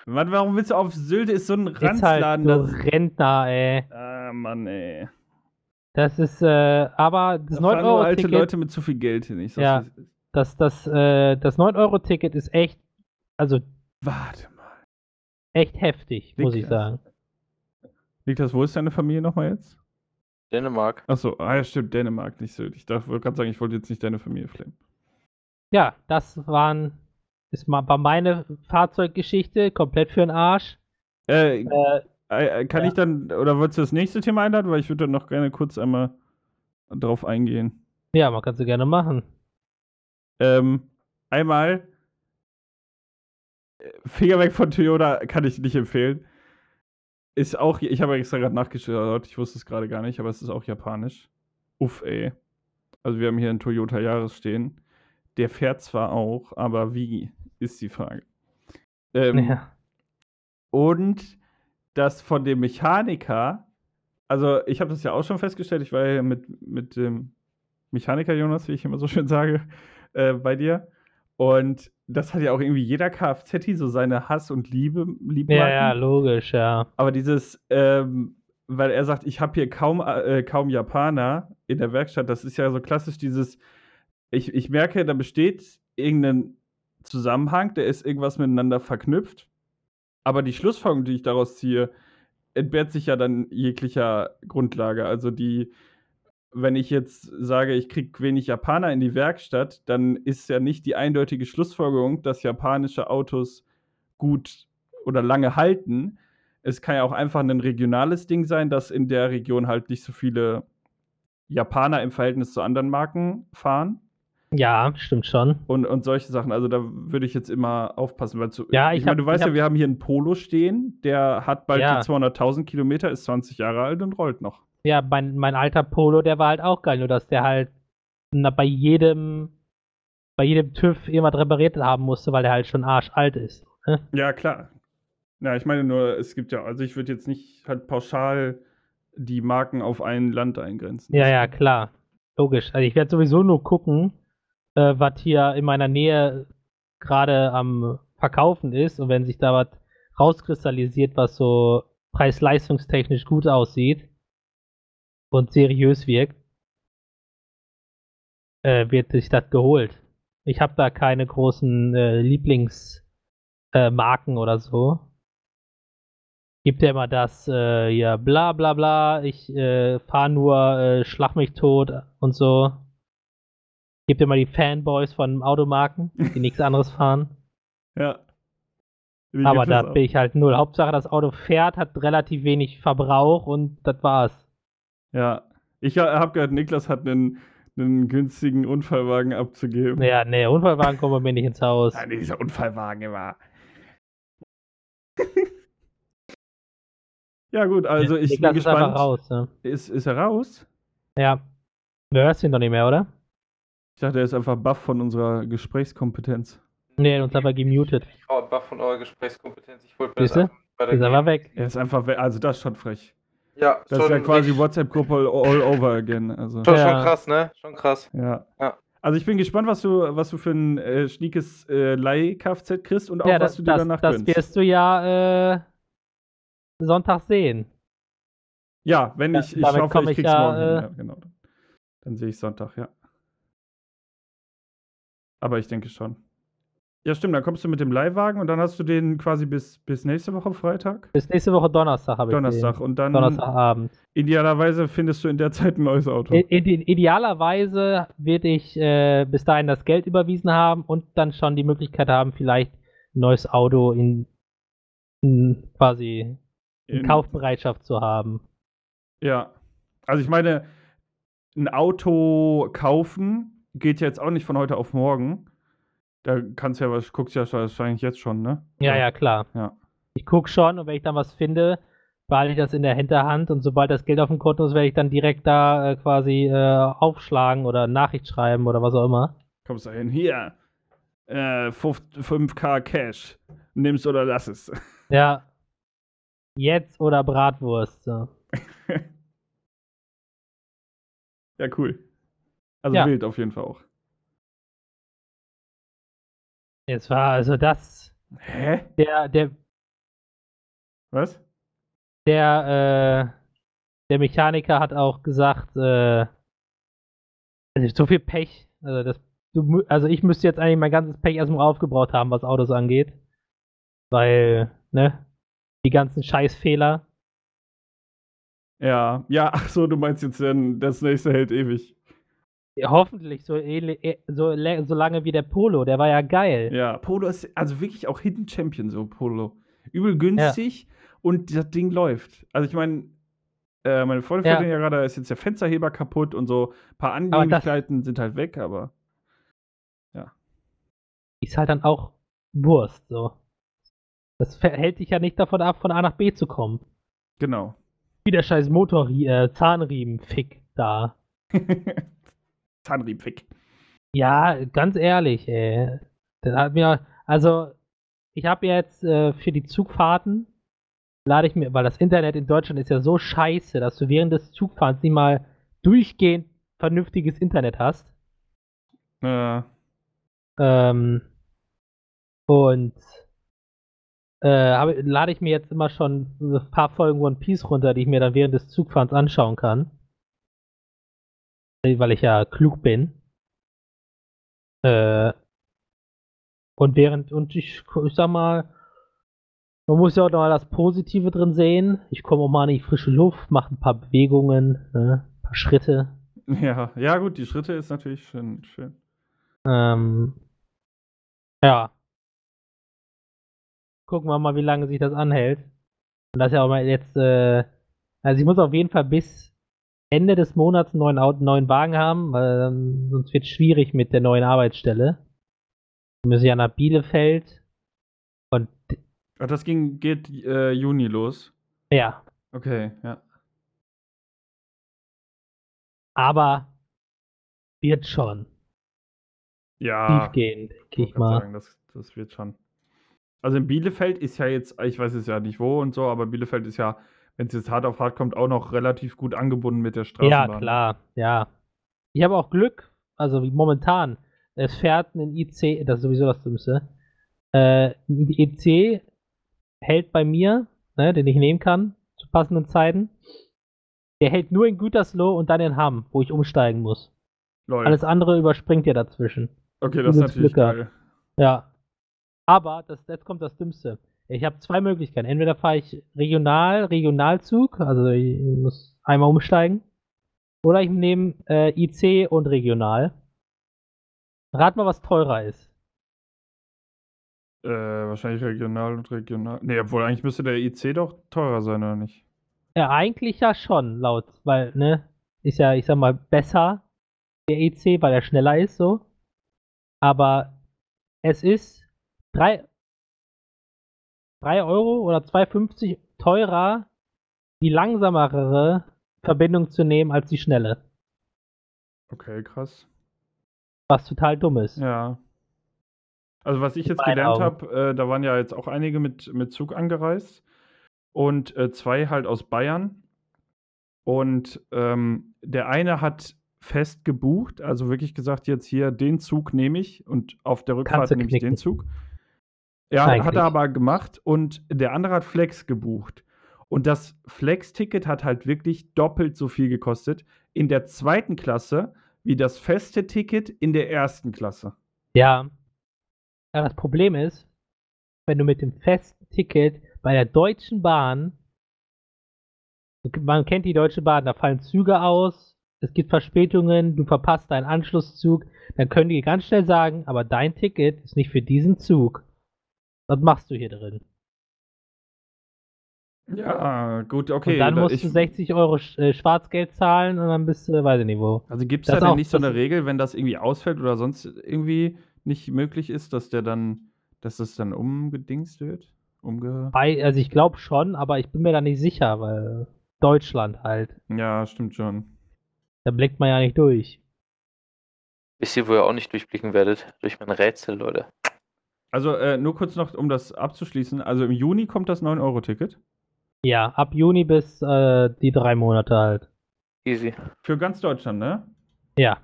Speaker 2: Mann, warum willst du auf Sylt? Ist so ein
Speaker 1: Ist halt
Speaker 2: Ranzladen.
Speaker 1: so
Speaker 2: das-
Speaker 1: Rentner, ey.
Speaker 2: ah, Mann, ey.
Speaker 1: Das ist, äh, aber das
Speaker 2: Da fahren nur alte
Speaker 1: 9-Euro-Ticket,
Speaker 2: Leute mit zu viel Geld hin. Ich sag's,
Speaker 1: Ja. das, das, äh, das 9-Euro-Ticket ist echt, also
Speaker 2: Warte mal.
Speaker 1: Echt heftig, muss ich sagen.
Speaker 2: Niklas, wo ist deine Familie nochmal jetzt?
Speaker 3: Dänemark.
Speaker 2: Achso, ah ja, stimmt, Dänemark, nicht Sylt. Ich wollte gerade sagen, ich wollte jetzt nicht deine Familie flammen.
Speaker 1: Ja, das waren, ist mal war meine Fahrzeuggeschichte, komplett für den Arsch.
Speaker 2: Äh,
Speaker 1: Äh,
Speaker 2: äh, kann
Speaker 1: ja.
Speaker 2: ich dann, oder wolltest du das nächste Thema einladen? Weil ich würde dann noch gerne kurz einmal drauf eingehen.
Speaker 1: ja, man kann sie gerne machen.
Speaker 2: Ähm, einmal, äh, Finger weg von Toyota kann ich nicht empfehlen. Ist auch, ich habe extra gerade nachgeschaut, ich wusste es gerade gar nicht, aber es ist auch japanisch. Uff, ey. Also wir haben hier einen Toyota Yaris stehen. Der fährt zwar auch, aber wie, ist die Frage. Ähm,
Speaker 1: Ja.
Speaker 2: Und das von dem Mechaniker, also ich habe das ja auch schon festgestellt, ich war ja mit, mit dem Mechaniker Jonas, wie ich immer so schön sage, äh, bei dir. Und das hat ja auch irgendwie jeder Kfz so seine Hass- und Liebe, Liebmarken.
Speaker 1: ja, ja, logisch, ja.
Speaker 2: Aber dieses, ähm, weil er sagt, ich habe hier kaum, äh, kaum Japaner in der Werkstatt, das ist ja so klassisch dieses, ich, ich merke, da besteht irgendein Zusammenhang, der ist irgendwas miteinander verknüpft. Aber die Schlussfolgerung, die ich daraus ziehe, entbehrt sich ja dann jeglicher Grundlage. Also die, wenn ich jetzt sage, ich kriege wenig Japaner in die Werkstatt, dann ist ja nicht die eindeutige Schlussfolgerung, dass japanische Autos gut oder lange halten. Es kann ja auch einfach ein regionales Ding sein, dass in der Region halt nicht so viele Japaner im Verhältnis zu anderen Marken fahren.
Speaker 1: Ja, stimmt schon.
Speaker 2: Und, und solche Sachen, also da würde ich jetzt immer aufpassen, weil zu,
Speaker 1: Ja,
Speaker 2: ich,
Speaker 1: ich
Speaker 2: meine, du weißt ja, wir haben hier einen Polo stehen, der hat bald
Speaker 1: Ja.
Speaker 2: die 200.000 Kilometer, ist 20 Jahre alt und rollt noch.
Speaker 1: Ja, mein, mein alter Polo, der war halt auch geil, nur dass der halt na, bei jedem, bei jedem TÜV jemand repariert haben musste, weil der halt schon arschalt ist. Ne?
Speaker 2: Ja, klar. Ja, ich meine nur, es gibt ja, also ich würde jetzt nicht halt pauschal die Marken auf ein Land eingrenzen.
Speaker 1: Ja, ja, klar. Logisch. Also ich werde sowieso nur gucken, äh, was hier in meiner Nähe gerade am Verkaufen ist und wenn sich da was rauskristallisiert, was so preis-leistungstechnisch gut aussieht und seriös wirkt, äh, wird sich das geholt. Ich habe da keine großen äh, Lieblingsmarken äh, oder so. Gibt ja immer das, äh, ja, bla bla bla, ich äh, fahre nur, äh, schlag mich tot und so. Gibt immer die Fanboys von Automarken, die nichts anderes fahren.
Speaker 2: Ja.
Speaker 1: Aber da bin ich halt null. Hauptsache, das Auto fährt, hat relativ wenig Verbrauch und das war's.
Speaker 2: Ja. Ich habe gehört, Niklas hat einen, einen günstigen Unfallwagen abzugeben.
Speaker 1: Ja, nee, Unfallwagen kommen bei mir nicht ins Haus.
Speaker 2: Nein, dieser Unfallwagen immer. ja, gut, also ich
Speaker 1: Niklas
Speaker 2: bin
Speaker 1: ist einfach
Speaker 2: gespannt.
Speaker 1: raus. Ne?
Speaker 2: Ist, ist er raus?
Speaker 1: Ja. Du hörst ihn doch nicht mehr, oder?
Speaker 2: Ich dachte, er ist einfach baff von unserer Gesprächskompetenz.
Speaker 1: Nee, uns einfach gemutet.
Speaker 3: Ich war baff von eurer Gesprächskompetenz. Ich wollte
Speaker 1: Siehste? Ist
Speaker 3: weitergeben.
Speaker 1: aber weg.
Speaker 2: Er ist einfach weg. Also, das ist schon frech.
Speaker 3: Ja,
Speaker 2: Das ist ja quasi WhatsApp-Gruppe all, all over again. Also,
Speaker 3: Schon,
Speaker 1: Ja.
Speaker 3: schon krass, ne? Schon krass.
Speaker 2: ja.
Speaker 3: Ja.
Speaker 2: Also, ich bin gespannt, was du, was du für ein äh, schniekes äh, Leih-Kfz kriegst und auch,
Speaker 1: ja,
Speaker 2: was
Speaker 1: das,
Speaker 2: du dir
Speaker 1: das,
Speaker 2: danach
Speaker 1: das
Speaker 2: gönnst.
Speaker 1: wirst du ja äh, Sonntag sehen.
Speaker 2: Ja, wenn ich, ich hoffe, ich
Speaker 1: ich
Speaker 2: krieg's
Speaker 1: ja,
Speaker 2: morgen hin.
Speaker 1: äh,
Speaker 2: Ja, genau. Dann sehe ich Sonntag, ja. Aber ich denke schon. Ja, stimmt, dann kommst du mit dem Leihwagen und dann hast du den quasi bis, bis nächste Woche Freitag?
Speaker 1: Bis nächste Woche Donnerstag habe ich
Speaker 2: Donnerstag.
Speaker 1: den.
Speaker 2: Und dann
Speaker 1: Donnerstagabend.
Speaker 2: idealerweise findest du in der Zeit ein neues Auto.
Speaker 1: I ide- idealerweise werde ich äh, bis dahin das Geld überwiesen haben und dann schon die Möglichkeit haben, vielleicht ein neues Auto in, in quasi in
Speaker 2: In-
Speaker 1: Kaufbereitschaft zu haben.
Speaker 2: Ja. Also ich meine, ein Auto kaufen geht ja jetzt auch nicht von heute auf morgen. Da kannst ja was, guckst ja wahrscheinlich jetzt schon, ne?
Speaker 1: Ja, ja, klar.
Speaker 2: Ja.
Speaker 1: Ich gucke schon und wenn ich dann was finde, behalte ich das in der Hinterhand und sobald das Geld auf dem Konto ist, werde ich dann direkt da äh, quasi äh, aufschlagen oder Nachricht schreiben oder was auch immer.
Speaker 2: Kommst da hin, hier, äh, 5k Cash, nimmst oder lass es.
Speaker 1: Ja. Jetzt oder Bratwurst. So.
Speaker 2: ja, cool. Also
Speaker 1: Ja.
Speaker 2: wild auf jeden Fall auch.
Speaker 1: Es war also das,
Speaker 2: Hä?
Speaker 1: der, der,
Speaker 2: Was?
Speaker 1: der, äh, der Mechaniker hat auch gesagt, äh, also so viel Pech. Also, das, du, also ich müsste jetzt eigentlich mein ganzes Pech erstmal aufgebraucht haben, was Autos angeht. Weil, ne, die ganzen Scheißfehler.
Speaker 2: Ja, ja, ach so, du meinst jetzt, denn das nächste hält ewig.
Speaker 1: Ja, hoffentlich so, ähnlich- äh, so, so lange wie der Polo, der war ja geil.
Speaker 2: Ja, Polo ist also wirklich auch Hidden Champion, so Polo. Übel günstig und das Ding läuft. Also ich meine, äh, meine Freundin
Speaker 1: Ja.
Speaker 2: ja gerade, da ist jetzt der Fensterheber kaputt und so. Ein paar Annehmlichkeiten sind halt weg, aber
Speaker 1: Ist halt dann auch Wurst, so. Das hält dich ja nicht davon ab, von A nach B zu kommen.
Speaker 2: genau.
Speaker 1: Wie der scheiß Motor, äh, Zahnriemen-Fick da.
Speaker 2: Zahnriebfick.
Speaker 1: Ja, ganz ehrlich, ey. Das hat mir, also, ich habe jetzt äh, für die Zugfahrten, lade ich mir, weil das Internet in Deutschland ist ja so scheiße, dass du während des Zugfahrens nicht mal durchgehend vernünftiges Internet hast.
Speaker 2: Äh,
Speaker 1: Ähm, und äh, lade ich mir jetzt immer schon ein paar Folgen One Piece runter, die ich mir dann während des Zugfahrens anschauen kann. Weil ich ja klug bin. Äh, und während, und ich, ich sag mal, man muss ja auch noch mal das Positive drin sehen. Ich komme auch mal in die frische Luft, mache ein paar Bewegungen, ne, ein paar Schritte.
Speaker 2: ja, ja, gut, die Schritte ist natürlich schön. schön.
Speaker 1: Ähm, ja. Gucken wir mal, wie lange sich das anhält. Und das ist ja auch mal jetzt, äh, also ich muss auf jeden Fall bis Ende des Monats einen neuen, neuen Wagen haben, weil ähm, sonst wird es schwierig mit der neuen Arbeitsstelle. Wir müssen ja nach Bielefeld. Und
Speaker 2: Ach, das ging, geht äh, Juni los.
Speaker 1: ja,
Speaker 2: Okay, ja.
Speaker 1: aber wird schon
Speaker 2: Ja.
Speaker 1: tiefgehen, denke ich mal.
Speaker 2: Sagen, das, das wird schon. Also in Bielefeld ist ja jetzt, ich weiß es ja nicht wo und so, aber Bielefeld ist ja, wenn es jetzt hart auf hart kommt, auch noch relativ gut angebunden mit der Straßenbahn.
Speaker 1: Ja, klar, ja. Ich habe auch Glück, also wie momentan. Es fährt ein IC, das ist sowieso das Dümmste. Äh, ein IC hält bei mir, ne, den ich nehmen kann, zu passenden Zeiten. Der hält nur in Gütersloh und dann in Hamm, wo ich umsteigen muss.
Speaker 2: Lol.
Speaker 1: Alles andere überspringt ja dazwischen.
Speaker 2: okay, das ist natürlich
Speaker 1: Glück gehabt.
Speaker 2: geil.
Speaker 1: Ja. Aber das, jetzt kommt das Dümmste. Ich habe zwei Möglichkeiten. Entweder fahre ich regional, Regionalzug, also ich muss einmal umsteigen. Oder ich nehme äh, IC und regional. Rat mal, was teurer ist.
Speaker 2: Äh, wahrscheinlich regional und regional. Nee, obwohl eigentlich müsste der IC doch teurer sein, oder nicht?
Speaker 1: Ja, eigentlich ja schon, laut, weil, ne, ist ja, ich sag mal, besser der EC, weil er schneller ist, so. Aber es ist 3, 3 Euro oder 2,50 teurer, die langsamere Verbindung zu nehmen als die schnelle.
Speaker 2: Okay, krass.
Speaker 1: Was total dumm ist.
Speaker 2: Ja. Also was ich
Speaker 1: In
Speaker 2: jetzt gelernt habe, äh, da waren ja jetzt auch einige mit, mit Zug angereist und äh, zwei halt aus Bayern. Und ähm, der eine hat fest gebucht, also wirklich gesagt, jetzt hier den Zug nehme ich und auf der Rückfahrt nehme ich den. Zug. Ja,
Speaker 1: Eigentlich.
Speaker 2: hat er aber gemacht und der andere hat Flex gebucht. Und das Flex-Ticket hat halt wirklich doppelt so viel gekostet in der zweiten Klasse wie das feste Ticket in der ersten Klasse.
Speaker 1: Ja. ja. Das Problem ist, wenn du mit dem festen Ticket bei der Deutschen Bahn, man kennt die Deutsche Bahn, da fallen Züge aus, es gibt Verspätungen, du verpasst deinen Anschlusszug, dann können die ganz schnell sagen, aber dein Ticket ist nicht für diesen Zug. Was machst du hier drin?
Speaker 2: Ja, gut, okay.
Speaker 1: und dann
Speaker 2: da-
Speaker 1: musst
Speaker 2: ich,
Speaker 1: du 60 Euro Sch- äh, Schwarzgeld zahlen und dann bist du, weiß ich nicht wo.
Speaker 2: Also gibt es da denn nicht so eine Regel, wenn das irgendwie ausfällt oder sonst irgendwie, nicht möglich ist, dass der dann, dass das dann umgedingst wird? Umge
Speaker 1: Bei, also ich glaube schon, aber ich bin mir da nicht sicher, weil Deutschland halt.
Speaker 2: ja, stimmt schon.
Speaker 1: Da blickt man ja nicht durch.
Speaker 3: Wisst ihr, wo ihr auch nicht durchblicken werdet? Durch mein Rätsel, Leute.
Speaker 2: Also äh, nur kurz noch, um das abzuschließen. Also im Juni kommt das 9-Euro-Ticket.
Speaker 1: Ja, ab Juni bis äh, die drei Monate halt.
Speaker 3: Easy.
Speaker 2: Für ganz Deutschland, ne?
Speaker 1: Ja.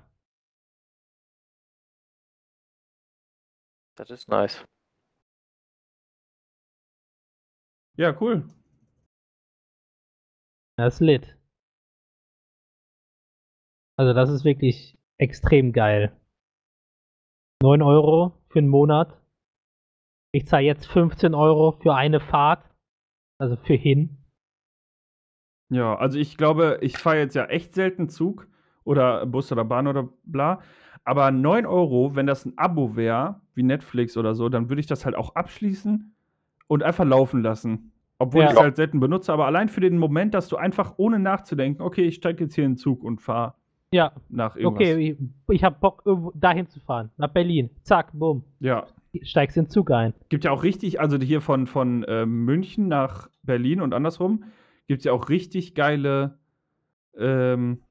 Speaker 3: Das ist nice.
Speaker 2: Ja, cool.
Speaker 1: Das ist lit. Also das ist wirklich extrem geil. 9 Euro für einen Monat. Ich zahle jetzt 15 Euro für eine Fahrt. Also für hin.
Speaker 2: Ja, also ich glaube, ich fahre jetzt ja echt selten Zug oder Bus oder Bahn oder bla. Aber 9 Euro, wenn das ein Abo wäre, wie Netflix oder so, dann würde ich das halt auch abschließen und einfach laufen lassen. Obwohl
Speaker 1: Ja.
Speaker 2: ich es halt selten benutze, aber allein für den Moment, dass du einfach ohne nachzudenken, okay, ich steige jetzt hier in den Zug und fahre
Speaker 1: Ja,
Speaker 2: nach irgendwas.
Speaker 1: okay, ich, ich habe Bock, dahin zu fahren. Nach Berlin. Zack, bumm.
Speaker 2: Ja,
Speaker 1: Steigst in den Zug ein.
Speaker 2: gibt ja auch richtig, also hier von, von äh, München nach Berlin und andersrum, gibt es ja auch richtig geile, ähm,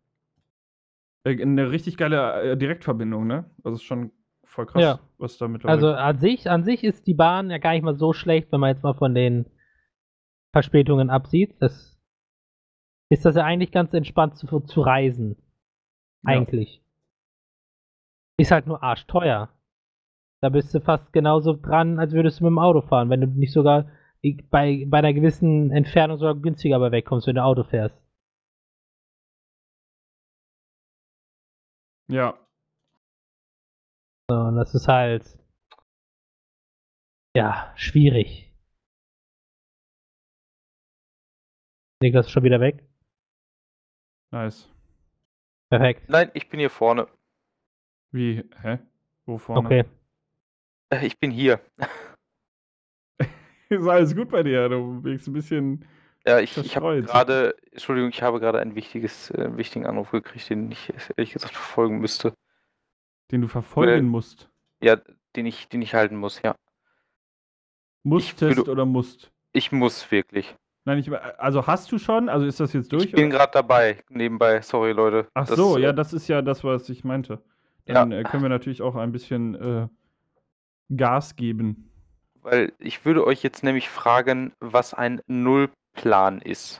Speaker 2: äh, eine richtig geile äh, Direktverbindung, ne? Das ist schon voll krass,
Speaker 1: Ja.
Speaker 2: was da mittlerweile.
Speaker 1: Also an sich, an sich ist die Bahn ja gar nicht mal so schlecht, wenn man jetzt mal von den Verspätungen absieht. Das ist das ja eigentlich ganz entspannt zu, zu reisen.
Speaker 2: Ja.
Speaker 1: Eigentlich. Ist halt nur arschteuer. Da bist du fast genauso dran, als würdest du mit dem Auto fahren, wenn du nicht sogar bei, bei einer gewissen Entfernung sogar günstiger aber wegkommst, wenn du Auto fährst.
Speaker 2: ja,
Speaker 1: So, und das ist halt ja schwierig. Niklas ist schon wieder weg.
Speaker 2: nice.
Speaker 1: Perfekt.
Speaker 3: Nein, ich bin hier vorne.
Speaker 2: Wie, hä? Wo vorne?
Speaker 1: Okay.
Speaker 3: Äh, Ich bin hier.
Speaker 2: Ist alles gut bei dir? Du wirkst ein bisschen.
Speaker 3: Ja, ich, ich habe gerade, Entschuldigung, ich habe gerade ein wichtiges, äh, einen wichtigen Anruf gekriegt, den ich ehrlich gesagt verfolgen müsste.
Speaker 2: den du verfolgen
Speaker 3: Äh,
Speaker 2: musst.
Speaker 3: Ja, den ich, den ich halten muss, ja.
Speaker 2: Musstest oder musst?
Speaker 3: Ich muss wirklich.
Speaker 2: Nein, ich, also hast du schon? Also ist das jetzt durch?
Speaker 3: Ich bin
Speaker 2: oder?
Speaker 3: gerade dabei, nebenbei, sorry Leute.
Speaker 2: Ach
Speaker 3: Das,
Speaker 2: so,
Speaker 3: äh,
Speaker 2: ja, das ist ja das, was ich meinte. Dann äh, können wir natürlich auch ein bisschen äh, Gas geben.
Speaker 3: Weil ich würde euch jetzt nämlich fragen, was ein Nullplan ist.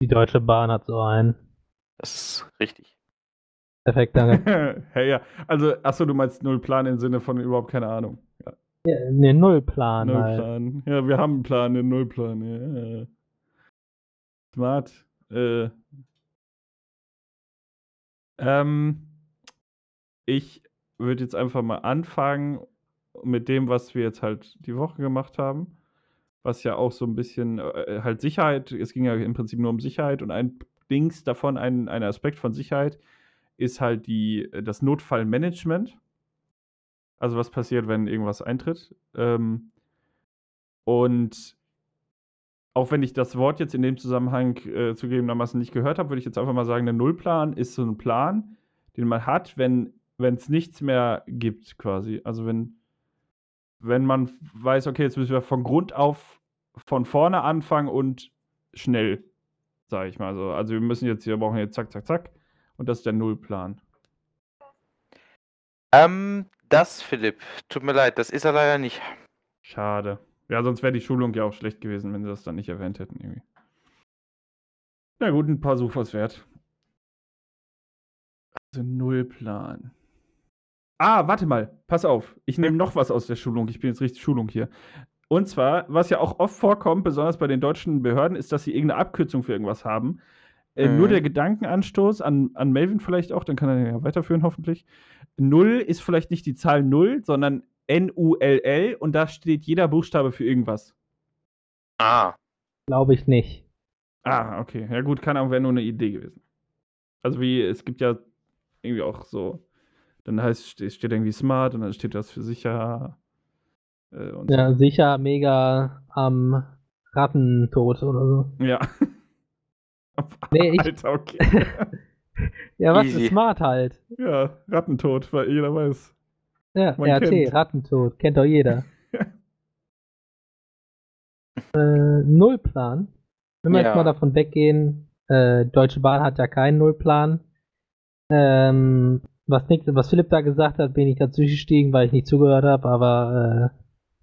Speaker 1: Die Deutsche Bahn hat so einen.
Speaker 3: Das ist richtig.
Speaker 1: Perfekt, danke.
Speaker 2: hey, ja. Also, achso, du meinst null Plan im Sinne von überhaupt keine Ahnung. Ja,
Speaker 1: ja, ne, Nullplan
Speaker 2: null
Speaker 1: halt.
Speaker 2: Plan. Ja, wir haben einen Plan, einen Nullplan. Ja. Smart. Äh. Ähm, ich würde jetzt einfach mal anfangen mit dem, was wir jetzt halt die Woche gemacht haben. Was ja auch so ein bisschen äh, halt Sicherheit, es ging ja im Prinzip nur um Sicherheit und ein Dings davon, ein, ein Aspekt von Sicherheit ist halt die, das Notfallmanagement. Also was passiert, wenn irgendwas eintritt. Ähm, und auch wenn ich das Wort jetzt in dem Zusammenhang äh, zugegebenermaßen nicht gehört habe, würde ich jetzt einfach mal sagen, der Nullplan ist so ein Plan, den man hat, wenn es nichts mehr gibt, quasi. Also wenn, wenn man weiß, okay, jetzt müssen wir von Grund auf von vorne anfangen und schnell, sage ich mal so. Also wir müssen jetzt hier, brauchen jetzt zack, zack, zack. Und das ist der Nullplan.
Speaker 3: Ähm, das, Philipp, tut mir leid, das ist er leider nicht.
Speaker 2: Schade. Ja, sonst wäre die Schulung ja auch schlecht gewesen, wenn sie das dann nicht erwähnt hätten, irgendwie. Na gut, ein paar Such was wert. Also Nullplan. Ah, warte mal, pass auf. Ich nehme noch was aus der Schulung. Ich bin jetzt richtig Schulung hier. Und zwar, was ja auch oft vorkommt, besonders bei den deutschen Behörden, ist, dass sie irgendeine Abkürzung für irgendwas haben. Äh,
Speaker 3: Mhm.
Speaker 2: Nur der Gedankenanstoß an, an Melvin vielleicht auch, dann kann er ja weiterführen hoffentlich. Null ist vielleicht nicht die Zahl Null, sondern N-U-L-L und da steht jeder Buchstabe für irgendwas.
Speaker 3: Ah,
Speaker 1: Glaube ich nicht.
Speaker 2: Ah, okay. Ja gut, kann auch wäre nur eine Idee gewesen. Also wie, es gibt ja irgendwie auch so, dann heißt steht, steht irgendwie smart und dann steht das für sicher. Äh, und
Speaker 1: Ja, sicher mega am Rattentod oder so.
Speaker 2: so. Ja.
Speaker 1: Nee, ich-
Speaker 2: Alter, okay.
Speaker 1: Ja, was
Speaker 3: Easy.
Speaker 1: ist smart halt?
Speaker 2: ja, Rattentod, weil jeder weiß.
Speaker 1: Ja,
Speaker 2: Man
Speaker 1: RT,
Speaker 2: kennt.
Speaker 1: Rattentod, kennt doch jeder. äh, Nullplan. Wenn wir
Speaker 3: Ja.
Speaker 1: jetzt mal davon weggehen, äh, Deutsche Bahn hat ja keinen Nullplan. Ähm, was, Nick, was Philipp da gesagt hat, bin ich dazu gestiegen, weil ich nicht zugehört habe, aber äh,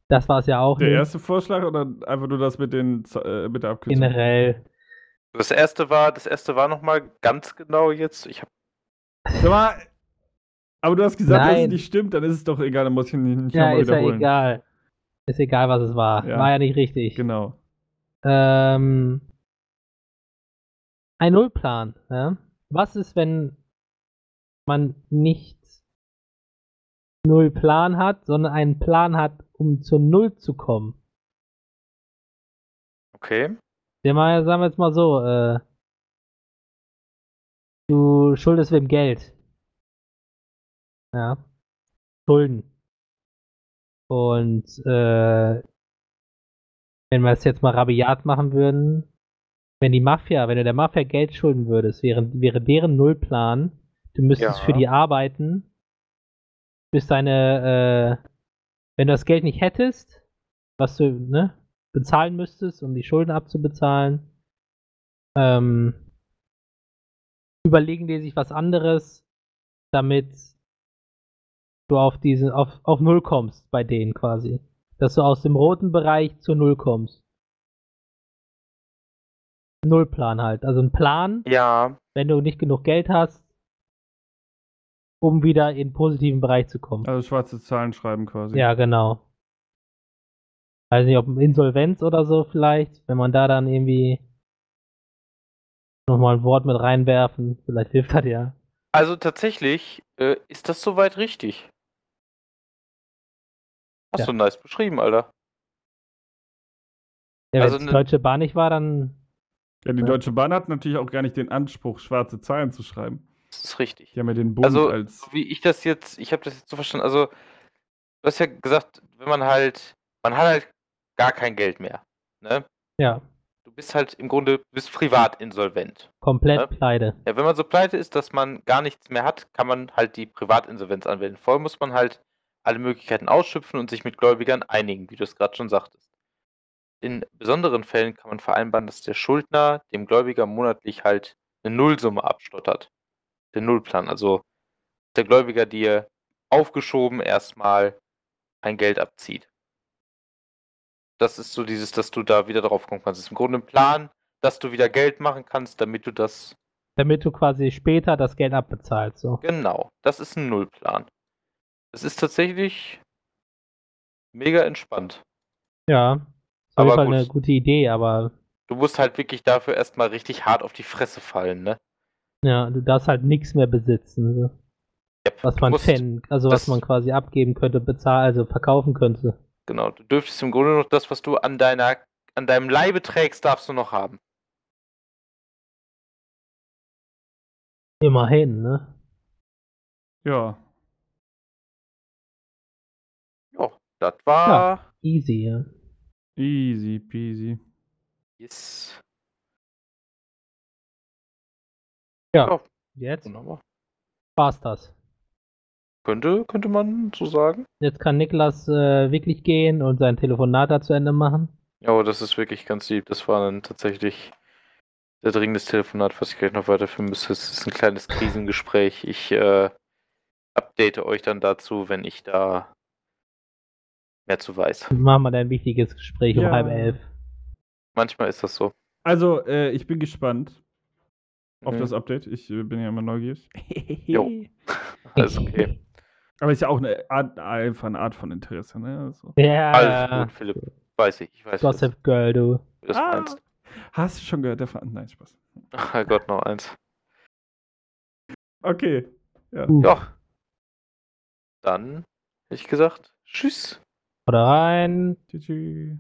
Speaker 1: das war es ja auch
Speaker 2: Der
Speaker 1: nicht.
Speaker 2: erste Vorschlag oder einfach nur das mit, den, äh, mit der Abkürzung?
Speaker 1: Generell.
Speaker 3: Das erste war, das erste war nochmal ganz genau jetzt. Ich habe
Speaker 2: Sag mal, aber du hast gesagt, dass es
Speaker 1: Nein.
Speaker 2: nicht stimmt, dann ist es doch egal, dann muss ich ihn nicht
Speaker 1: Ja,
Speaker 2: nochmal
Speaker 1: ist ja
Speaker 2: wiederholen.
Speaker 1: egal. Ist egal, was es war.
Speaker 2: Ja.
Speaker 1: War ja nicht richtig.
Speaker 2: Genau.
Speaker 1: Ähm, ein Nullplan. Ja? Was ist, wenn man nicht Null Plan hat, sondern einen Plan hat, um zur Null zu kommen?
Speaker 3: okay.
Speaker 1: Ja, mal, sagen wir jetzt mal so, äh, du schuldest wem Geld. Ja. Schulden. Und äh, wenn wir es jetzt mal rabiat machen würden, wenn die Mafia, wenn du der Mafia Geld schulden würdest, wäre, wäre deren Nullplan, du müsstest
Speaker 3: Ja.
Speaker 1: für die arbeiten, bis deine, äh, wenn du das Geld nicht hättest, was du, ne, bezahlen müsstest, um die Schulden abzubezahlen, ähm, überlegen die sich was anderes, damit du auf diese, auf, auf Null kommst bei denen quasi. Dass du aus dem roten Bereich zu Null kommst. Nullplan halt. Also ein Plan,
Speaker 3: Ja,
Speaker 1: wenn du nicht genug Geld hast, um wieder in den positiven Bereich zu kommen.
Speaker 2: Also schwarze Zahlen schreiben quasi.
Speaker 1: Ja, genau. Weiß nicht, ob Insolvenz oder so vielleicht, wenn man da dann irgendwie nochmal ein Wort mit reinwerfen, vielleicht hilft das ja.
Speaker 3: also tatsächlich äh, ist das soweit richtig. Hast
Speaker 1: Ja.
Speaker 3: du nice beschrieben, Alter.
Speaker 1: Ja, wenn
Speaker 3: Also
Speaker 1: es
Speaker 3: ne-
Speaker 1: Deutsche Bahn nicht war, dann
Speaker 2: Ja, die
Speaker 1: Ja.
Speaker 2: Deutsche Bahn hat natürlich auch gar nicht den Anspruch, schwarze Zahlen zu schreiben.
Speaker 3: Das ist richtig.
Speaker 2: Die haben ja den Bund
Speaker 3: Also,
Speaker 2: als.
Speaker 3: so wie ich das jetzt, ich habe das jetzt so verstanden, also du hast ja gesagt, wenn man halt, man hat halt gar kein Geld mehr. Ne?
Speaker 1: ja,
Speaker 3: Du bist halt im Grunde, du bist privat insolvent.
Speaker 1: komplett
Speaker 3: Ja.
Speaker 1: pleite.
Speaker 3: Ja, wenn man so pleite ist, dass man gar nichts mehr hat, kann man halt die Privatinsolvenz anwenden. Vorher muss man halt alle Möglichkeiten ausschöpfen und sich mit Gläubigern einigen, wie du es gerade schon sagtest. In besonderen Fällen kann man vereinbaren, dass der Schuldner dem Gläubiger monatlich halt eine Nullsumme abstottert. Der Nullplan. Also der Gläubiger dir aufgeschoben erstmal ein Geld abzieht. Das ist so dieses, dass du da wieder drauf kommen kannst. Das ist im Grunde ein Plan, dass du wieder Geld machen kannst, damit du das
Speaker 1: Damit du quasi später das Geld abbezahlst. So.
Speaker 3: Genau, das ist ein Nullplan. Das ist tatsächlich mega entspannt.
Speaker 1: Ja. Ist auf
Speaker 3: Aber
Speaker 1: jeden Fall
Speaker 3: gut.
Speaker 1: eine gute Idee, aber
Speaker 3: Du musst halt wirklich dafür erstmal richtig hart auf die Fresse fallen, ne?
Speaker 1: Ja, du darfst halt nichts mehr besitzen. So.
Speaker 3: Yep,
Speaker 1: Was man fänd, also was man quasi abgeben könnte, bezahlen, also verkaufen könnte.
Speaker 3: Genau, du dürftest im Grunde noch das, was du an deiner, an deinem Leibe trägst, darfst du noch haben.
Speaker 1: Immerhin, ne?
Speaker 2: Ja.
Speaker 3: Ja, das war.
Speaker 1: Easy, ja.
Speaker 2: Easy peasy.
Speaker 3: Yes.
Speaker 1: Ja.
Speaker 3: Ja.
Speaker 1: Jetzt
Speaker 3: Wunderbar.
Speaker 1: war's das.
Speaker 3: Könnte, könnte man so sagen.
Speaker 1: Jetzt kann Niklas äh, wirklich gehen und sein Telefonat da zu Ende machen.
Speaker 3: Ja, aber das ist wirklich ganz lieb. Das war dann tatsächlich sehr dringendes Telefonat, was ich gleich noch weiterführen müsste. Es ist ein kleines Krisengespräch. Ich äh, update euch dann dazu, wenn ich da mehr zu weiß.
Speaker 1: Machen wir ein wichtiges Gespräch um
Speaker 2: Ja.
Speaker 1: halb elf.
Speaker 3: Manchmal ist das so.
Speaker 2: Also, äh, ich bin gespannt auf
Speaker 3: Mhm.
Speaker 2: das Update. Ich äh, bin ja immer neugierig.
Speaker 3: Jo. Alles okay.
Speaker 2: Aber ist ja auch eine Art, einfach eine Art von Interesse, ne? Also.
Speaker 1: Ja,
Speaker 3: Alles gut, Philipp. Weiß ich. Ich weiß, wie das-
Speaker 1: Gossip Girl,
Speaker 3: du. das
Speaker 2: Ah,
Speaker 3: meinst.
Speaker 2: hast du schon gehört, der Ver Nein, Spaß.
Speaker 3: Ach Gott, noch eins.
Speaker 2: Okay. Ja.
Speaker 1: Uh.
Speaker 3: Ja. Dann hätte ich gesagt, tschüss.
Speaker 1: Oder rein.
Speaker 2: Tschüss.